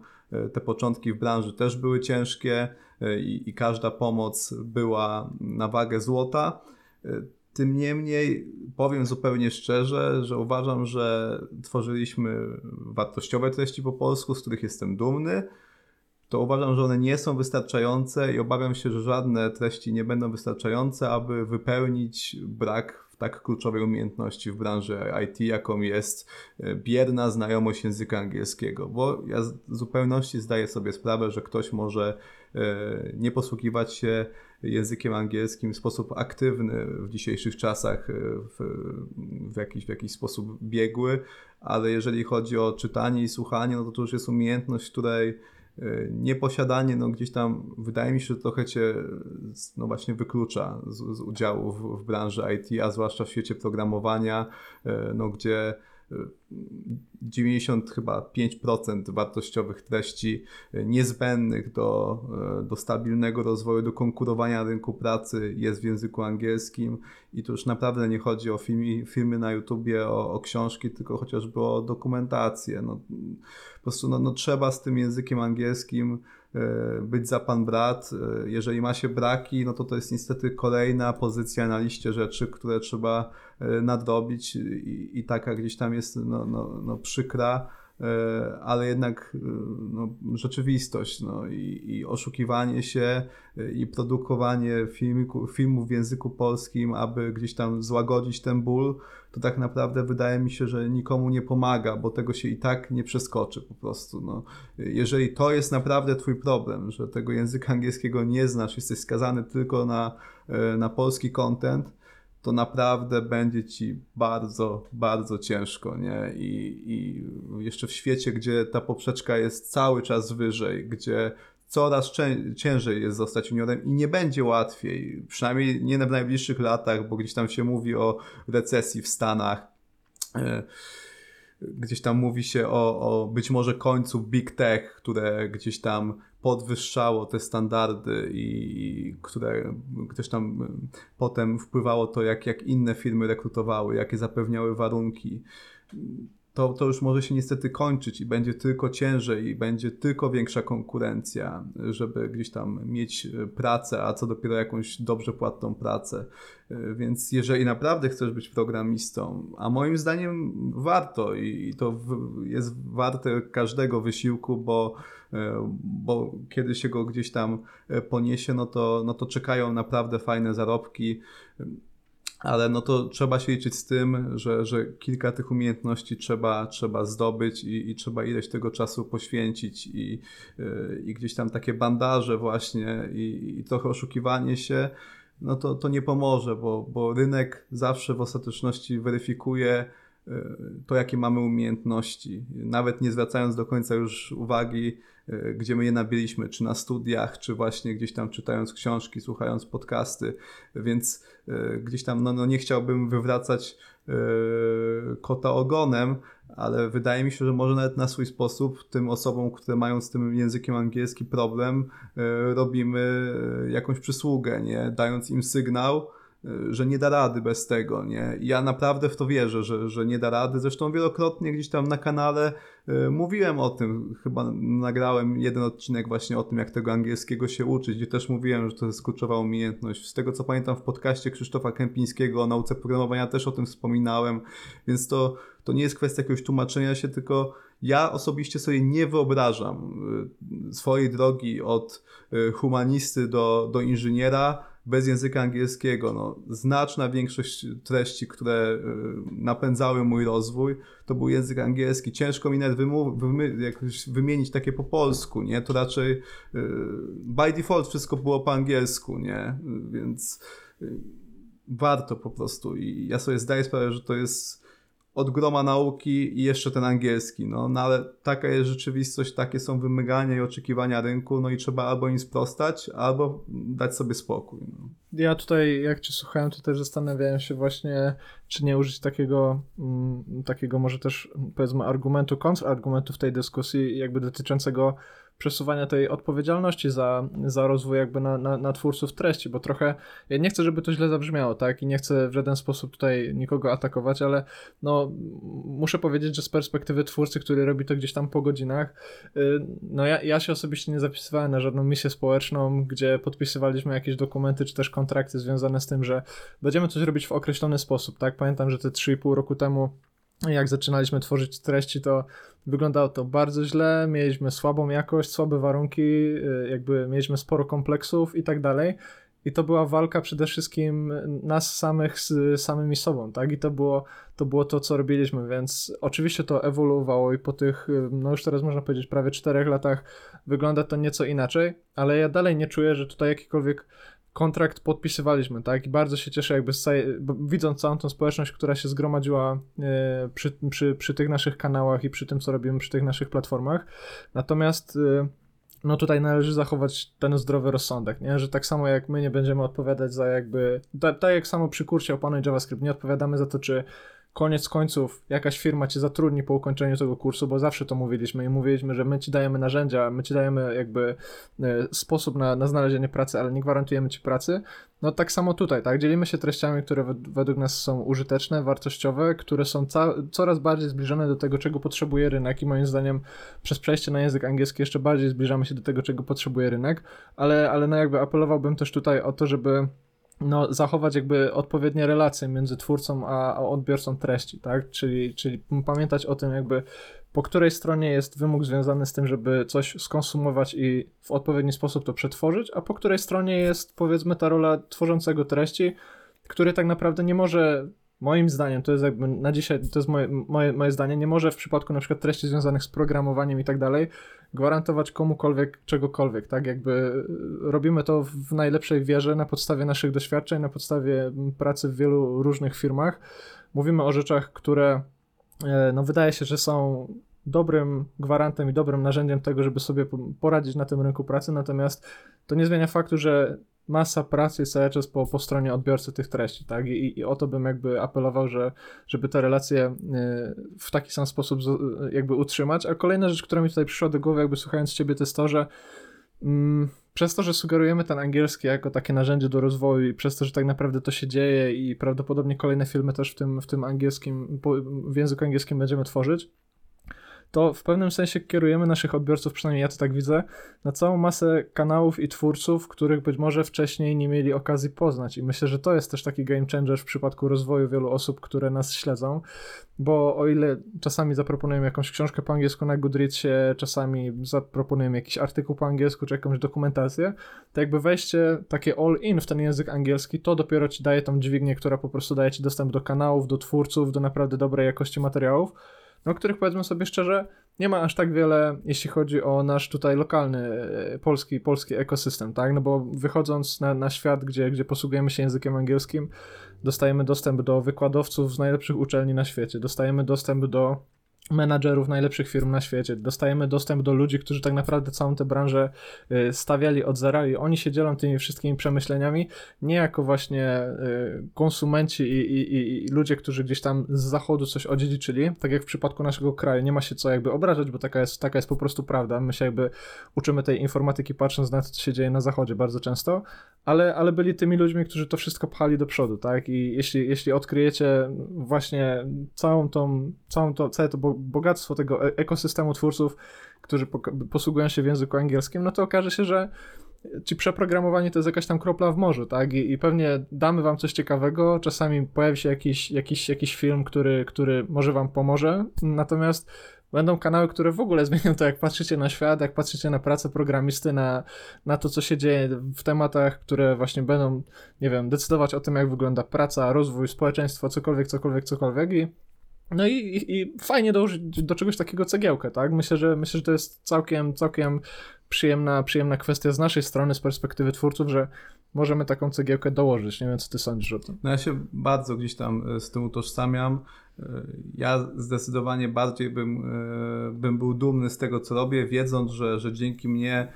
te początki w branży też były ciężkie. E, i, i każda pomoc była na wagę złota. E, tym niemniej powiem zupełnie szczerze, że uważam, że tworzyliśmy wartościowe treści po polsku, z których jestem dumny. To uważam, że one nie są wystarczające i obawiam się, że żadne treści nie będą wystarczające, aby wypełnić brak tak kluczowej umiejętności w branży IT, jaką jest e, bierna znajomość języka angielskiego, bo ja w zupełności zdaję sobie sprawę, że ktoś może nie posługiwać się językiem angielskim w sposób aktywny w dzisiejszych czasach, e, w, w, jakiś, w jakiś sposób biegły, ale jeżeli chodzi o czytanie i słuchanie, no to to już jest umiejętność, której E, nieposiadanie, no gdzieś tam wydaje mi się, że trochę cię no właśnie wyklucza z, z udziału w, w, branży IT, a zwłaszcza w świecie programowania, e, no gdzie 90 chyba 5% wartościowych treści niezbędnych do, do stabilnego rozwoju, do konkurowania rynku pracy jest w języku angielskim i tu już naprawdę nie chodzi o filmy, filmy na YouTubie, o, o książki, tylko chociażby o dokumentację. No, po prostu no, no, trzeba z tym językiem angielskim być za pan brat. E, jeżeli ma się braki, no to to jest niestety kolejna pozycja na liście rzeczy, które trzeba e, nadrobić i, i taka gdzieś tam jest no, no, no przykra E, ale jednak e, no, rzeczywistość no, i, i, oszukiwanie się e, i produkowanie filmiku, filmów w języku polskim, aby gdzieś tam złagodzić ten ból, to tak naprawdę wydaje mi się, że nikomu nie pomaga, bo tego się i tak nie przeskoczy po prostu. No. Jeżeli to jest naprawdę twój problem, że tego języka angielskiego nie znasz, jesteś skazany tylko na, na polski content, to naprawdę będzie ci bardzo, bardzo ciężko, nie? I, I jeszcze w świecie, gdzie ta poprzeczka jest cały czas wyżej, gdzie coraz ciężej jest zostać juniorem i nie będzie łatwiej, przynajmniej nie w najbliższych latach, bo gdzieś tam się mówi o recesji w Stanach. Gdzieś tam mówi się o, o być może końcu big tech, które gdzieś tam podwyższało te standardy i które też tam potem wpływało to, jak, jak inne firmy rekrutowały, jakie zapewniały warunki. To, to już może się niestety kończyć i będzie tylko ciężej i będzie tylko większa konkurencja, żeby gdzieś tam mieć pracę, a co dopiero jakąś dobrze płatną pracę. Więc jeżeli naprawdę chcesz być programistą, a moim zdaniem warto i to jest warte każdego wysiłku, bo E, bo kiedy się go gdzieś tam e, poniesie, no to, no to czekają naprawdę fajne zarobki. Ale no to trzeba się liczyć z tym, że, że kilka tych umiejętności trzeba, trzeba zdobyć i, i trzeba ileś tego czasu poświęcić i, e, i gdzieś tam takie bandaże właśnie i, i trochę oszukiwanie się, no to, to nie pomoże, bo, bo rynek zawsze w ostateczności weryfikuje to, jakie mamy umiejętności, nawet nie zwracając do końca już uwagi E, gdzie my je nabiliśmy, czy na studiach, czy właśnie gdzieś tam czytając książki, słuchając podcasty, więc e, gdzieś tam no, no nie chciałbym wywracać e, kota ogonem, ale wydaje mi się, że może nawet na swój sposób tym osobom, które mają z tym językiem angielskim problem, robimy jakąś przysługę, nie? dając im sygnał, że nie da rady bez tego, nie? Ja naprawdę w to wierzę, że, że nie da rady. Zresztą wielokrotnie gdzieś tam na kanale y, mówiłem o tym, chyba nagrałem jeden odcinek właśnie o tym, jak tego angielskiego się uczyć, gdzie też mówiłem, że to jest kluczowa umiejętność. Z tego co pamiętam w podcaście Krzysztofa Kępińskiego o nauce programowania też o tym wspominałem, więc to, to nie jest kwestia jakiegoś tłumaczenia się, tylko ja osobiście sobie nie wyobrażam y, swojej drogi od y, humanisty do, do inżyniera bez języka angielskiego. No, znaczna większość treści, które y, napędzały mój rozwój, to był język angielski. Ciężko mi nawet jakoś wymienić takie po polsku, nie? To raczej y, by default wszystko było po angielsku, nie? Więc y, warto po prostu i ja sobie zdaję sprawę, że to jest od groma nauki i jeszcze ten angielski, no, no ale taka jest rzeczywistość, takie są wymagania i oczekiwania rynku, no i trzeba albo im sprostać, albo dać sobie spokój. No. Ja tutaj, jak cię słuchałem, to też zastanawiałem się właśnie, czy nie użyć takiego, m, mm, takiego może też powiedzmy argumentu, kontrargumentu w tej dyskusji, jakby dotyczącego przesuwania tej odpowiedzialności za, za rozwój jakby na, na, na, twórców treści, bo trochę, ja nie chcę, żeby to źle zabrzmiało, tak, i nie chcę w żaden sposób tutaj nikogo atakować, ale no, muszę powiedzieć, że z perspektywy twórcy, który robi to gdzieś tam po godzinach, yy, no ja, ja się osobiście nie zapisywałem na żadną misję społeczną, gdzie podpisywaliśmy jakieś dokumenty, czy też kontrakty związane z tym, że będziemy coś robić w określony sposób, tak, pamiętam, że te 3,5 roku temu jak zaczynaliśmy tworzyć treści, to wyglądało to bardzo źle, mieliśmy słabą jakość, słabe warunki, y, jakby mieliśmy sporo kompleksów i tak dalej. i to była walka przede wszystkim nas samych z samymi sobą, tak? I to było, to było to, co robiliśmy, więc oczywiście to ewoluowało i po tych, no już teraz można powiedzieć, prawie czterech latach wygląda to nieco inaczej, ale ja dalej nie czuję, że tutaj jakikolwiek kontrakt podpisywaliśmy, tak? I bardzo się cieszę, jakby widząc całą tą społeczność, która się zgromadziła e, przy, przy, przy tych naszych kanałach i przy tym, co robimy przy tych naszych platformach. Natomiast e, no tutaj należy zachować ten zdrowy rozsądek, nie? Że tak samo jak my nie będziemy odpowiadać za jakby, tak, jak samo przy kursie opanować JavaScript, nie odpowiadamy za to, czy koniec końców jakaś firma cię zatrudni po ukończeniu tego kursu, bo zawsze to mówiliśmy i mówiliśmy, że my ci dajemy narzędzia, my ci dajemy jakby e, sposób na, na znalezienie pracy, ale nie gwarantujemy ci pracy. No tak samo tutaj, tak? Dzielimy się treściami, które według nas są użyteczne, wartościowe, które są coraz bardziej zbliżone do tego, czego potrzebuje rynek i moim zdaniem przez przejście na język angielski jeszcze bardziej zbliżamy się do tego, czego potrzebuje rynek, ale, ale no jakby apelowałbym też tutaj o to, żeby no, zachować jakby odpowiednie relacje między twórcą a, a odbiorcą treści, tak? Czyli, czyli pamiętać o tym jakby po której stronie jest wymóg związany z tym, żeby coś skonsumować i w odpowiedni sposób to przetworzyć, a po której stronie jest powiedzmy ta rola tworzącego treści, który tak naprawdę nie może moim zdaniem, to jest jakby na dzisiaj, to jest moje, moje, moje zdanie, nie może w przypadku na przykład treści związanych z programowaniem i tak dalej, gwarantować komukolwiek czegokolwiek, tak? Jakby e, robimy to w najlepszej wierze na podstawie naszych doświadczeń, na podstawie pracy w wielu różnych firmach. Mówimy o rzeczach, które e, no wydaje się, że są dobrym gwarantem i dobrym narzędziem tego, żeby sobie poradzić na tym rynku pracy, natomiast to nie zmienia faktu, że masa pracy jest cały czas po, po stronie odbiorcy tych treści, tak? I, I o to bym jakby apelował, że, żeby te relacje y, w taki sam sposób jakby utrzymać. A kolejna rzecz, która mi tutaj przyszła do głowy, jakby słuchając ciebie, to jest to, że mm, przez to, że sugerujemy ten angielski jako takie narzędzie do rozwoju i przez to, że tak naprawdę to się dzieje i prawdopodobnie kolejne filmy też w tym, w tym angielskim, w języku angielskim będziemy tworzyć, to w pewnym sensie kierujemy naszych odbiorców, przynajmniej ja to tak widzę, na całą masę kanałów i twórców, których być może wcześniej nie mieli okazji poznać. I myślę, że to jest też taki game changer w przypadku rozwoju wielu osób, które nas śledzą, bo o ile czasami zaproponujemy jakąś książkę po angielsku na Goodreadsie, czasami zaproponujemy jakiś artykuł po angielsku, czy jakąś dokumentację, to jakby wejście takie all in w ten język angielski, to dopiero ci daje tą dźwignię, która po prostu daje ci dostęp do kanałów, do twórców, do naprawdę dobrej jakości materiałów no których powiedzmy sobie szczerze, nie ma aż tak wiele, jeśli chodzi o nasz tutaj lokalny e, polski, polski ekosystem, tak? No bo wychodząc na, na świat, gdzie, gdzie posługujemy się językiem angielskim, dostajemy dostęp do wykładowców z najlepszych uczelni na świecie, dostajemy dostęp do menadżerów najlepszych firm na świecie. Dostajemy dostęp do ludzi, którzy tak naprawdę całą tę branżę y, stawiali od zera i oni się dzielą tymi wszystkimi przemyśleniami, nie jako właśnie y, konsumenci i, i, i ludzie, którzy gdzieś tam z zachodu coś odziedziczyli, tak jak w przypadku naszego kraju. Nie ma się co jakby obrażać, bo taka jest, taka jest po prostu prawda. My się jakby uczymy tej informatyki patrząc na to, co się dzieje na zachodzie bardzo często, ale, ale byli tymi ludźmi, którzy to wszystko pchali do przodu, tak? I jeśli, jeśli odkryjecie właśnie całą tą, całą to, całe to bogactwo tego e, ekosystemu twórców, którzy posługują się w języku angielskim, no to okaże się, że ci przeprogramowani to jest jakaś tam kropla w morzu, tak? I, I, pewnie damy wam coś ciekawego, czasami pojawi się jakiś, jakiś, jakiś film, który, który może wam pomoże, natomiast będą kanały, które w ogóle zmienią to, jak patrzycie na świat, jak patrzycie na pracę programisty, na, na to, co się dzieje w tematach, które właśnie będą, nie wiem, decydować o tym, jak wygląda praca, rozwój, społeczeństwo, cokolwiek, cokolwiek, cokolwiek. I no i, i, i, fajnie dołożyć do czegoś takiego cegiełkę, tak? Myślę, że myślę, że to jest całkiem, całkiem przyjemna, przyjemna kwestia z naszej strony, z perspektywy twórców, że możemy taką cegiełkę dołożyć. Nie wiem, co ty sądzisz o tym. No ja się bardzo gdzieś tam e, z tym utożsamiam. E, ja zdecydowanie bardziej bym, e, bym był dumny z tego, co robię, wiedząc, że, że dzięki mnie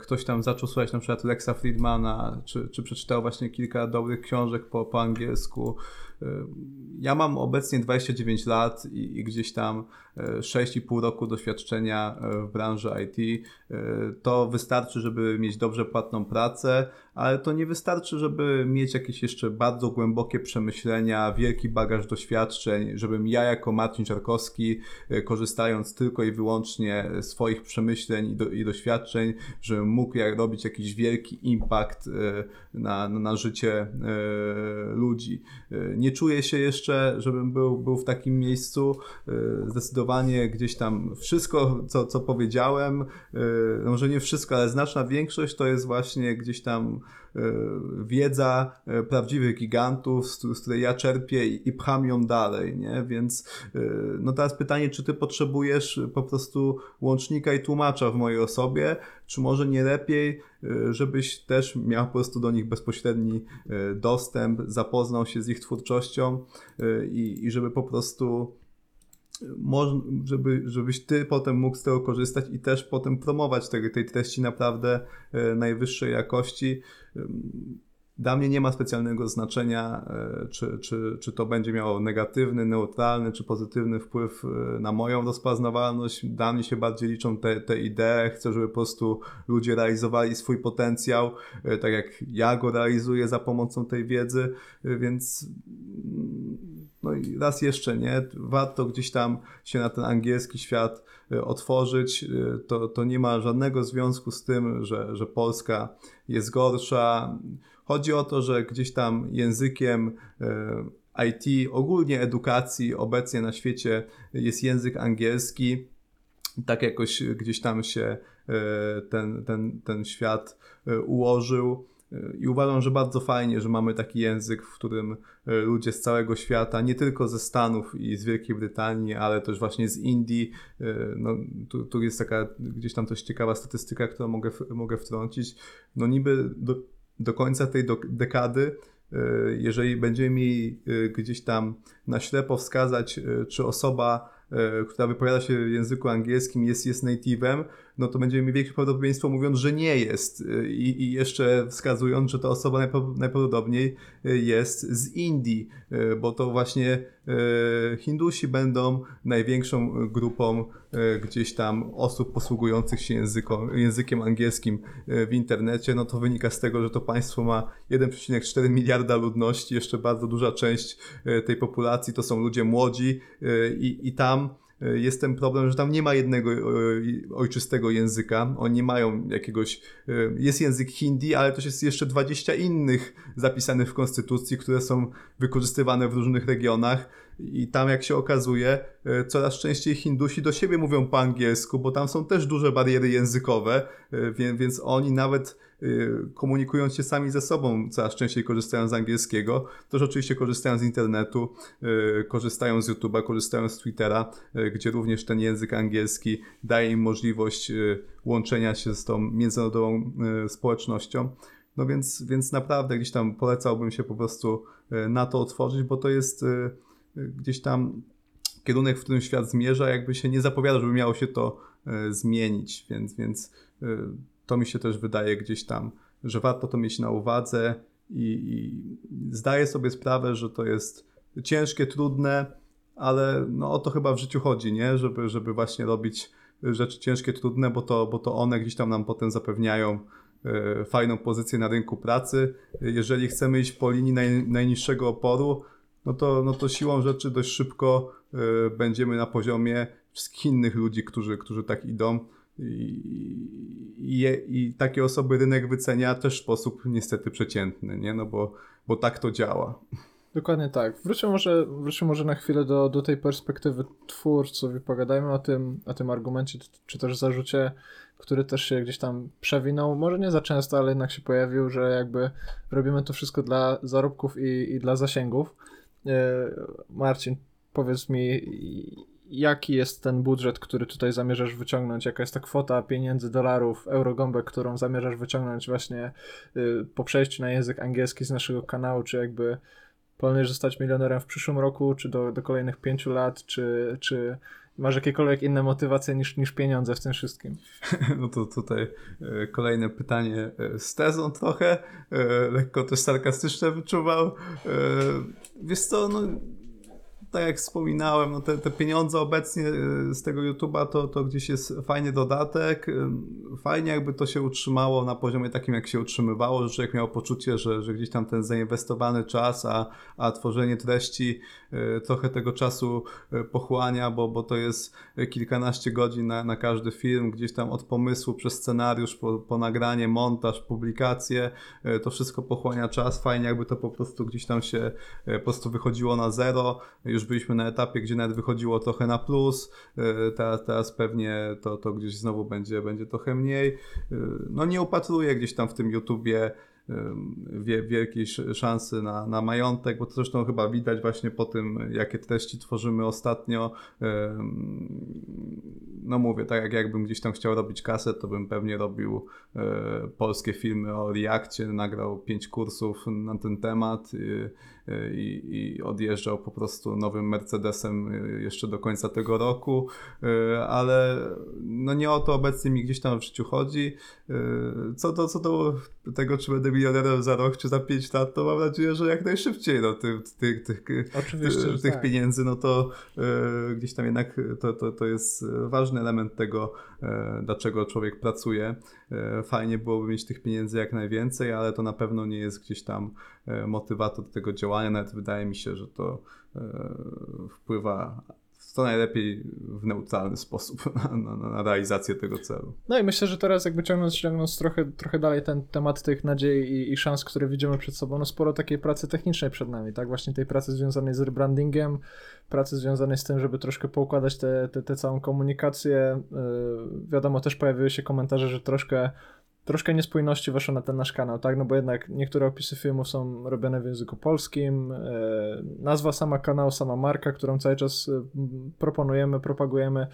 ktoś tam zaczął słuchać na przykład Lexa Friedmana, czy, czy przeczytał właśnie kilka dobrych książek po, po angielsku, ja mam obecnie 29 lat i, i gdzieś tam 6,5 roku doświadczenia w branży IT. To wystarczy, żeby mieć dobrze płatną pracę, ale to nie wystarczy, żeby mieć jakieś jeszcze bardzo głębokie przemyślenia, wielki bagaż doświadczeń, żebym ja jako Marcin Czarkowski, korzystając tylko i wyłącznie swoich przemyśleń i, do, i doświadczeń, żebym mógł jak robić jakiś wielki impact na, na życie ludzi. Nie czuję się jeszcze, żebym był, był w takim miejscu. Zdecydowanie gdzieś tam wszystko, co, co powiedziałem, może może nie wszystko, ale znaczna większość to jest właśnie gdzieś tam e, wiedza e, prawdziwych gigantów, z, której ja czerpię i, i pcham ją dalej, nie? Więc no teraz pytanie, czy ty potrzebujesz po prostu łącznika i tłumacza w mojej osobie, czy może nie lepiej, żebyś też miał po prostu do nich bezpośredni dostęp, zapoznał się z ich twórczością i, i żeby po prostu żeby, żebyś ty potem mógł z tego korzystać i też potem promować tej, tej treści naprawdę e, najwyższej jakości. Dla mnie nie ma specjalnego znaczenia, e, czy, czy, czy to będzie miało negatywny, neutralny, czy pozytywny wpływ e, na moją rozpoznawalność. Dla mnie się bardziej liczą te, te idee. Chcę, żeby po prostu ludzie realizowali swój potencjał, tak jak ja go realizuję za pomocą tej wiedzy, więc no i raz jeszcze nie, warto gdzieś tam się na ten angielski świat y, otworzyć. Y, to, to nie ma żadnego związku z tym, że, że Polska jest gorsza. Chodzi o to, że gdzieś tam językiem y, IT, ogólnie edukacji obecnie na świecie jest język angielski. Tak jakoś gdzieś tam się ten, ten, ten świat ułożył. I uważam, że bardzo fajnie, że mamy taki język, w którym e, ludzie z całego świata, nie tylko ze Stanów i z Wielkiej Brytanii, ale też właśnie z Indii, e, no, tu, tu jest taka gdzieś tam też ciekawa statystyka, którą mogę, mogę wtrącić. No niby do, do końca tej do, dekady e, jeżeli będziemy mieli gdzieś tam na ślepo wskazać, czy osoba, która wypowiada się w języku angielskim jest, jest native'em, no to będziemy mieli większe prawdopodobieństwo mówiąc, że nie jest y, i, i jeszcze wskazując, że ta osoba najprawdopodobniej y, jest z Indii, y, bo to właśnie Hindusi będą największą grupą gdzieś tam osób posługujących się języko, językiem angielskim w internecie. No to wynika z tego, że to państwo ma 1,4 miliarda ludności, jeszcze bardzo duża część tej populacji to są ludzie młodzi i, i tam jest ten problem, że tam nie ma jednego e, ojczystego języka. Oni mają jakiegoś. E, jest język hindi, ale też jest jeszcze 20 innych zapisanych w konstytucji, które są wykorzystywane w różnych regionach. I tam, jak się okazuje, coraz częściej Hindusi do siebie mówią po angielsku, bo tam są też duże bariery językowe, więc oni nawet komunikując się sami ze sobą, coraz częściej korzystają z angielskiego, też oczywiście korzystają z internetu, y, korzystają z YouTube'a, korzystają z Twittera, y, gdzie również ten język angielski daje im możliwość łączenia się z tą międzynarodową społecznością. No więc, więc naprawdę gdzieś tam polecałbym się po prostu na to otworzyć, bo to jest gdzieś tam kierunek, w którym świat zmierza, jakby się nie zapowiada, żeby miało się to zmienić, więc, więc to mi się też wydaje gdzieś tam, że warto to mieć na uwadze i, i zdaję sobie sprawę, że to jest ciężkie, trudne, ale no o to chyba w życiu chodzi, nie? Żeby, żeby właśnie robić rzeczy ciężkie, trudne, bo to, bo to one gdzieś tam nam potem zapewniają e, fajną pozycję na rynku pracy. Jeżeli chcemy iść po linii naj, najniższego oporu, no to, no to siłą rzeczy dość szybko e, będziemy na poziomie wszystkich innych ludzi, którzy, którzy tak idą. I, i, I, takie osoby rynek wycenia też w sposób niestety przeciętny, nie? No bo, bo tak to działa. Dokładnie tak. Wróćmy może, wróćmy może na chwilę do, do tej perspektywy twórców i pogadajmy o tym, o tym argumencie, czy też zarzucie, który też się gdzieś tam przewinął. Może nie za często, ale jednak się pojawił, że jakby robimy to wszystko dla zarobków i, i dla zasięgów. E, Marcin, powiedz mi, jaki jest ten budżet, który tutaj zamierzasz wyciągnąć, jaka jest ta kwota pieniędzy, dolarów, eurogąbek, którą zamierzasz wyciągnąć właśnie y, po przejściu na język angielski z naszego kanału, czy jakby planujesz zostać milionerem w przyszłym roku, czy do, do kolejnych pięciu lat, czy, czy masz jakiekolwiek inne motywacje niż, niż pieniądze w tym wszystkim? No to tutaj e, kolejne pytanie e, z tezą trochę, lekko też sarkastyczne wyczuwał. Wiesz co, no tak jak wspominałem, no te, te pieniądze obecnie y, z tego YouTube'a to, to gdzieś jest fajny dodatek. Y, fajnie jakby to się utrzymało na poziomie takim, jak się utrzymywało, że człowiek miał poczucie, że, że gdzieś tam ten zainwestowany czas, a, a tworzenie treści y, trochę tego czasu pochłania, bo, bo to jest kilkanaście godzin na, na każdy film, gdzieś tam od pomysłu przez scenariusz, po, po nagranie, montaż, publikację, to wszystko pochłania czas. Fajnie jakby to po prostu gdzieś tam się po prostu wychodziło na zero. Już już byliśmy na etapie, gdzie nawet wychodziło trochę na plus, teraz, teraz pewnie to, to gdzieś znowu będzie, będzie trochę mniej. No nie upatruję gdzieś tam w tym YouTubie wielkiej szansy na, na majątek, bo to zresztą chyba widać właśnie po tym, jakie treści tworzymy ostatnio. No mówię, tak jak jakbym gdzieś tam chciał robić kasę, to bym pewnie robił e, polskie filmy o Reakcie, nagrał pięć kursów na ten temat i, i odjeżdżał po prostu nowym Mercedesem y, jeszcze do końca tego roku, ale no nie o to obecnie mi gdzieś tam w życiu chodzi. Co do, co do tego, czy będę milionerem za rok, czy za pięć lat, to mam nadzieję, że jak najszybciej no, tych, tych, tych, Oczywiście, tych tak. pieniędzy, no to gdzieś tam jednak to, to, to jest ważny element tego, dlaczego człowiek pracuje. Fajnie byłoby mieć tych pieniędzy jak najwięcej, ale to na pewno nie jest gdzieś tam motywator tego działania. Nawet wydaje mi się, że to wpływa co najlepiej w neutralny sposób na, na, na, realizację tego celu. No i myślę, że teraz jakby ciągnąc, ciągnąc trochę, trochę dalej ten temat tych nadziei i, i szans, które widzimy przed sobą, no sporo takiej pracy technicznej przed nami, tak? Właśnie tej pracy związanej z rebrandingiem, pracy związanej z tym, żeby troszkę poukładać tę te, te, te całą komunikację. Yy, wiadomo, też pojawiły się komentarze, że troszkę troszkę niespójności weszło na ten nasz kanał, tak? No bo jednak niektóre opisy filmów są robione w języku polskim, e, nazwa sama kanału, sama marka, którą cały czas e, proponujemy, propagujemy,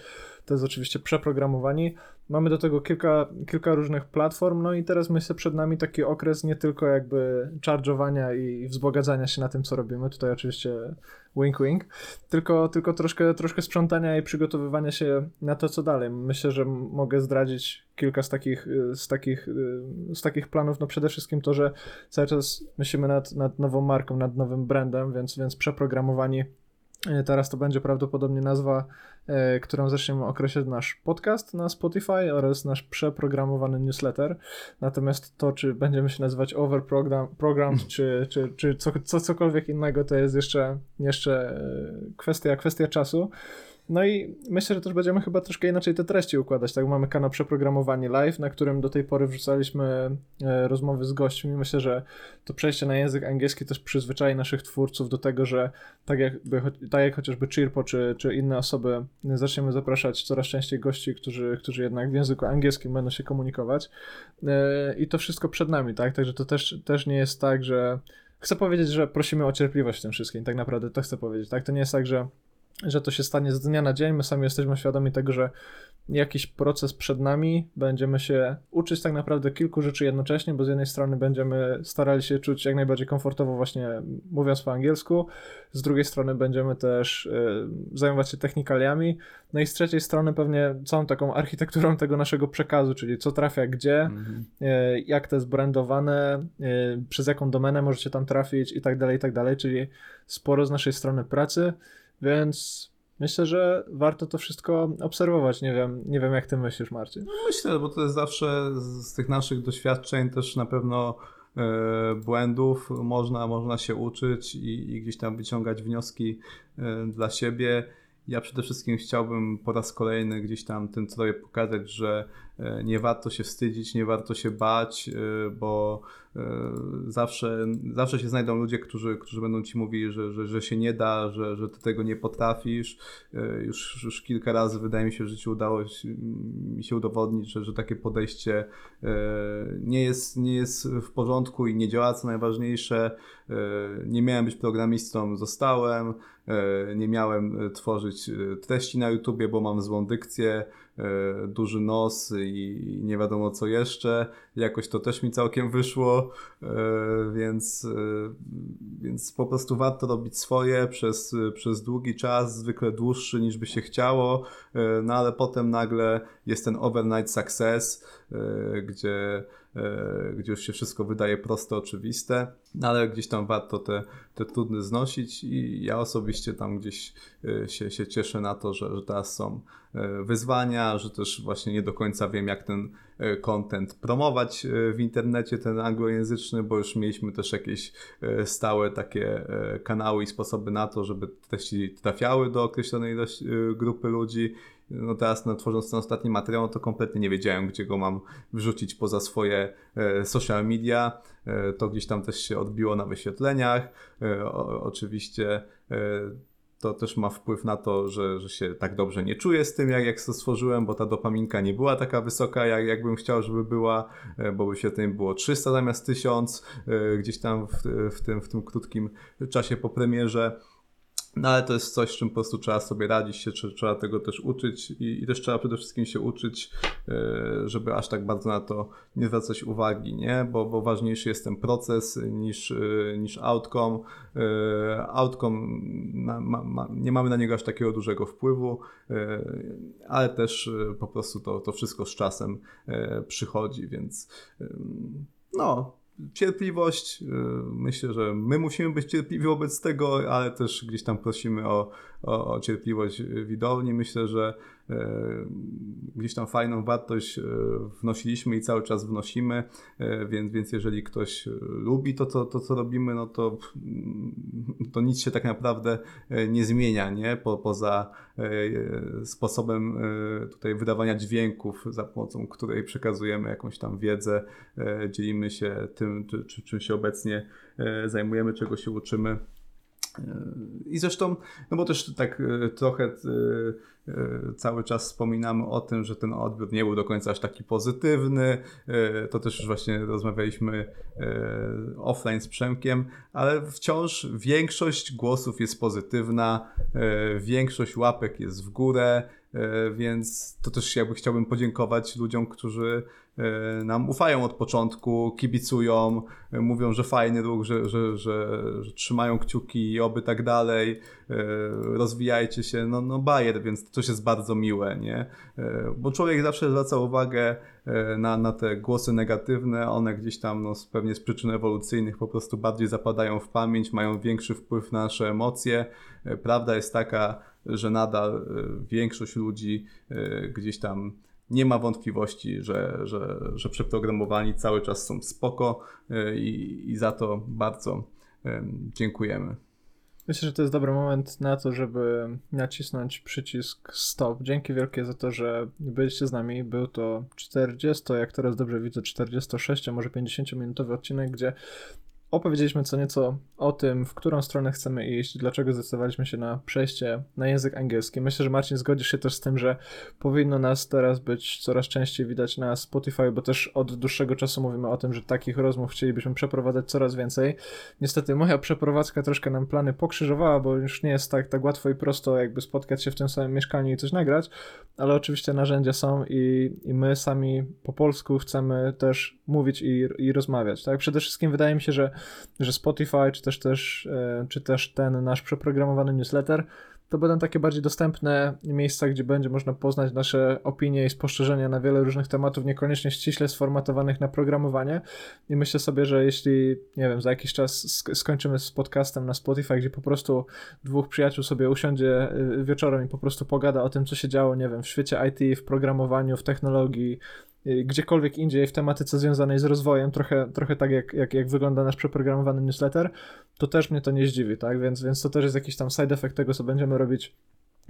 to jest oczywiście przeprogramowani. Mamy do tego kilka, kilka różnych platform, no i teraz myślę przed nami taki okres nie tylko jakby charge'owania i wzbogacania się na tym, co robimy, tutaj oczywiście wink wink, tylko, tylko troszkę, troszkę sprzątania i przygotowywania się na to, co dalej. Myślę, że mogę zdradzić kilka z takich, z takich, z takich planów, no przede wszystkim to, że cały czas myślimy nad, nad nową marką, nad nowym brandem, więc, więc przeprogramowani teraz to będzie prawdopodobnie nazwa, e, którą zaczniemy określać nasz podcast na Spotify oraz nasz przeprogramowany newsletter. Natomiast to, czy będziemy się nazywać Overprogram, program, czy, czy, czy co, co, cokolwiek innego, to jest jeszcze, jeszcze e, kwestia, kwestia czasu. No i myślę, że też będziemy chyba troszkę inaczej te treści układać. Tak, mamy kanał Przeprogramowanie Live, na którym do tej pory wrzucaliśmy e, rozmowy z gośćmi. Myślę, że to przejście na język angielski też przyzwyczai naszych twórców do tego, że tak, jakby, tak jak chociażby Chirpo czy, czy inne osoby, zaczniemy zapraszać coraz częściej gości, którzy, którzy jednak w języku angielskim będą się komunikować. E, I to wszystko przed nami, tak? Także to też, też nie jest tak, że. Chcę powiedzieć, że prosimy o cierpliwość w tym wszystkim. Tak naprawdę to chcę powiedzieć, tak? To nie jest tak, że że to się stanie z dnia na dzień. My sami jesteśmy świadomi tego, że jakiś proces przed nami, będziemy się uczyć tak naprawdę kilku rzeczy jednocześnie, bo z jednej strony będziemy starali się czuć jak najbardziej komfortowo właśnie mówiąc po angielsku, z drugiej strony będziemy też y, zajmować się technikaliami, no i z trzeciej strony pewnie całą taką architekturą tego naszego przekazu, czyli co trafia gdzie, -hmm. y, jak to jest brandowane, y, przez jaką domenę możecie tam trafić i tak dalej, i tak dalej, czyli sporo z naszej strony pracy, więc myślę, że warto to wszystko obserwować. Nie wiem, nie wiem jak ty myślisz, Marcin. No myślę, bo to jest zawsze z tych naszych doświadczeń też na pewno e, błędów można, można się uczyć i, i gdzieś tam wyciągać wnioski e, dla siebie. Ja przede wszystkim chciałbym po raz kolejny gdzieś tam tym troje pokazać, że nie warto się wstydzić, nie warto się bać, bo E, zawsze, zawsze się znajdą ludzie, którzy, którzy będą ci mówili, że, że, że się nie da, że, że ty tego nie potrafisz. E, już, już kilka razy wydaje mi się, że życiu udało mi się udowodnić, że, że takie podejście e, nie jest, nie jest w porządku i nie działa, co najważniejsze. Nie miałem być programistą, zostałem. Nie miałem tworzyć treści na YouTubie, bo mam złą dykcję. E, duży nos i nie wiadomo co jeszcze. Jakoś to też mi całkiem wyszło, e, więc, e, więc po prostu warto robić swoje przez, przez długi czas, zwykle dłuższy niż by się chciało, no ale potem nagle jest ten overnight success, gdzie gdzie już się wszystko wydaje proste, oczywiste, no ale gdzieś tam warto te, te trudne znosić i ja osobiście tam gdzieś e, się, się cieszę na to, że, że teraz są e, wyzwania, że też właśnie nie do końca wiem, jak ten content promować w internecie, ten anglojęzyczny, bo już mieliśmy też jakieś stałe takie kanały i sposoby na to, żeby treści trafiały do określonej grupy ludzi no teraz no, tworząc ten ostatni materiał, no to kompletnie nie wiedziałem, gdzie go mam wrzucić poza swoje e, social media. E, to gdzieś tam też się odbiło na wyświetleniach. E, oczywiście e, to też ma wpływ na to, że, że się tak dobrze nie czuję z tym, jak, jak to stworzyłem, bo ta dopaminka nie była taka wysoka, jak, jakbym chciał, żeby była, bo wyświetleń było 300 zamiast 1000, e, gdzieś tam w, w, tym, w tym krótkim czasie po premierze. No ale to jest coś, z czym po prostu trzeba sobie radzić się, trzeba tego też uczyć i, i też trzeba przede wszystkim się uczyć, e, żeby aż tak bardzo na to nie zwracać uwagi, nie? Bo, bo ważniejszy jest ten proces niż, e, niż outcome. E, outcome, ma, ma, nie mamy na niego aż takiego dużego wpływu, ale też po prostu to, to wszystko z czasem przychodzi, więc no, cierpliwość. Y, myślę, że my musimy być cierpliwi wobec tego, ale też gdzieś tam prosimy o, o, o cierpliwość widowni. Myślę, że gdzieś tam fajną wartość e, wnosiliśmy i cały czas wnosimy, e, więc, więc jeżeli ktoś lubi to, to, to co robimy, no to, to nic się tak naprawdę nie zmienia, nie? Po, poza sposobem tutaj wydawania dźwięków, za pomocą której przekazujemy jakąś tam wiedzę, dzielimy się tym, czy, czym się obecnie zajmujemy, czego się uczymy. I zresztą, no bo też tak trochę E, cały czas wspominamy o tym, że ten odbiór nie był do końca aż taki pozytywny. E, to też już właśnie rozmawialiśmy e, offline z Przemkiem, ale wciąż większość głosów jest pozytywna, większość łapek jest w górę, więc to też jakby chciałbym podziękować ludziom, którzy E, nam ufają od początku, kibicują, e, mówią, że fajny ruch, że, że, że, że trzymają kciuki i oby tak dalej, e, rozwijajcie się, no, no bajer, więc też jest bardzo miłe, nie? Bo człowiek zawsze zwraca uwagę na, na te głosy negatywne, one gdzieś tam no, pewnie z przyczyn ewolucyjnych po prostu bardziej zapadają w pamięć, mają większy wpływ na nasze emocje. Prawda jest taka, że nadal większość ludzi gdzieś tam nie ma wątpliwości, że, że, że przeprogramowani cały czas są spoko e, i, i za to bardzo dziękujemy. Myślę, że to jest dobry moment na to, żeby nacisnąć przycisk stop. Dzięki wielkie za to, że byliście z nami. Był to 40, jak teraz dobrze widzę, 46, a może 50-minutowy odcinek, gdzie opowiedzieliśmy co nieco o tym, w którą stronę chcemy iść, dlaczego zdecydowaliśmy się na przejście na język angielski. Myślę, że Marcin zgodzisz się też z tym, że powinno nas teraz być coraz częściej widać na Spotify, bo też od dłuższego czasu mówimy o tym, że takich rozmów chcielibyśmy przeprowadzać coraz więcej. Niestety moja przeprowadzka troszkę nam plany pokrzyżowała, bo już nie jest tak, tak łatwo i prosto jakby spotkać się w tym samym mieszkaniu i coś nagrać, ale oczywiście narzędzia są i, i my sami po polsku chcemy też mówić i, i rozmawiać. Tak? Przede wszystkim wydaje mi się, że, że Spotify, czy też, też, e, czy też ten nasz przeprogramowany newsletter to będą takie bardziej dostępne miejsca, gdzie będzie można poznać nasze opinie i spostrzeżenia na wiele różnych tematów, niekoniecznie ściśle sformatowanych na programowanie. I myślę sobie, że jeśli, nie wiem, za jakiś czas skończymy z podcastem na Spotify, gdzie po prostu dwóch przyjaciół sobie usiądzie y, wieczorem i po prostu pogada o tym, co się działo, nie wiem, w świecie IT, w programowaniu, w technologii, gdziekolwiek indziej w tematyce związanej z rozwojem, trochę, trochę tak jak, jak, jak wygląda nasz przeprogramowany newsletter, to też mnie to nie zdziwi, tak? Więc, więc to też jest jakiś tam side effect tego, co będziemy robić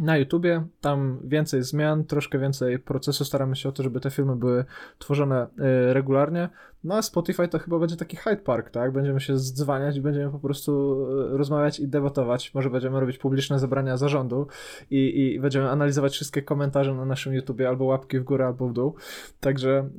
na YouTubie. Tam więcej zmian, troszkę więcej procesu. Staramy się o to, żeby te filmy były tworzone y, regularnie. No a Spotify to chyba będzie taki Hyde Park, tak? Będziemy się zdzwaniać i będziemy po prostu y, rozmawiać i debatować. Może będziemy robić publiczne zebrania zarządu i, i będziemy analizować wszystkie komentarze na naszym YouTubie, albo łapki w górę, albo w dół. Także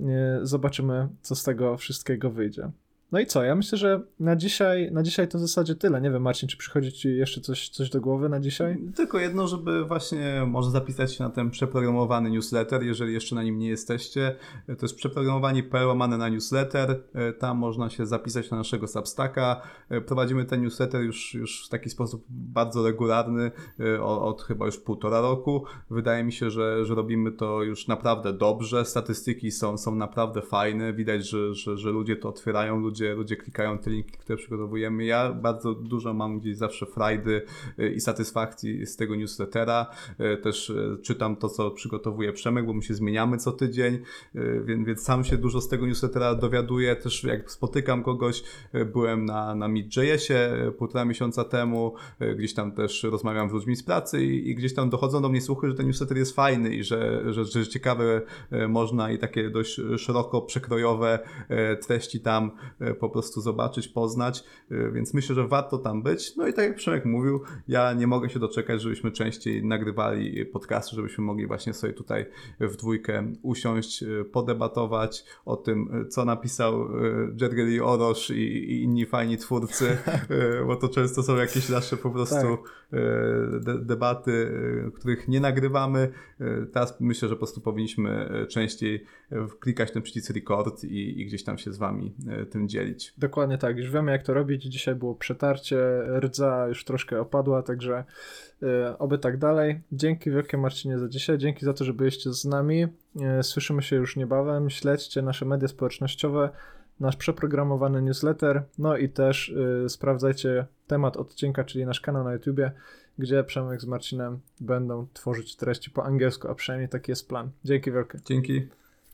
y, zobaczymy, co z tego wszystkiego wyjdzie. No i co? Ja myślę, że na dzisiaj, na dzisiaj to w zasadzie tyle. Nie wiem, Marcin, czy przychodzi ci jeszcze coś, coś do głowy na dzisiaj? Tylko jedno, żeby właśnie może zapisać się na ten przeprogramowany newsletter, jeżeli jeszcze na nim nie jesteście. To jest przeprogramowani.pl łamane na newsletter. Tam można się zapisać na naszego Substacka. Prowadzimy ten newsletter już, już w taki sposób bardzo regularny od, od chyba już półtora roku. Wydaje mi się, że, że robimy to już naprawdę dobrze. Statystyki są, są naprawdę fajne. Widać, że, że, że ludzie to otwierają, ludzie ludzie, ludzie klikają te linki, które przygotowujemy. Ja bardzo dużo mam gdzieś zawsze frajdy y, i satysfakcji z tego newslettera. Y, też y, czytam to, co przygotowuje Przemek, bo my się zmieniamy co tydzień, więc, więc sam się dużo z tego newslettera dowiaduję. Też jak spotykam kogoś, byłem na, na Meet.jsie półtora miesiąca temu, gdzieś tam też rozmawiam z ludźmi z pracy i, i gdzieś tam dochodzą do mnie słuchy, że ten newsletter jest fajny i że, że, że ciekawe można i takie dość szeroko przekrojowe treści tam po prostu zobaczyć, poznać, więc myślę, że warto tam być. No i tak jak Przemek mówił, ja nie mogę się doczekać, żebyśmy częściej nagrywali podcasty, żebyśmy mogli właśnie sobie tutaj w dwójkę usiąść, podebatować o tym, co napisał Jerry Orosz i, i inni fajni twórcy, bo to często są jakieś nasze po prostu tak. De debaty, których nie nagrywamy. Teraz myślę, że po prostu powinniśmy częściej klikać ten przycisk record i, i gdzieś tam się z wami tym dzielić. Dokładnie tak, już wiemy jak to robić. Dzisiaj było przetarcie, rdza już troszkę opadła, także oby tak dalej. Dzięki wielkie Marcinie za dzisiaj, dzięki za to, że byliście z nami. Słyszymy się już niebawem. Śledźcie nasze media społecznościowe nasz przeprogramowany newsletter, no i też y, sprawdzajcie temat odcinka, czyli nasz kanał na YouTubie, gdzie Przemek z Marcinem będą tworzyć treści po angielsku, a przynajmniej taki jest plan. Dzięki wielkie. Dzięki.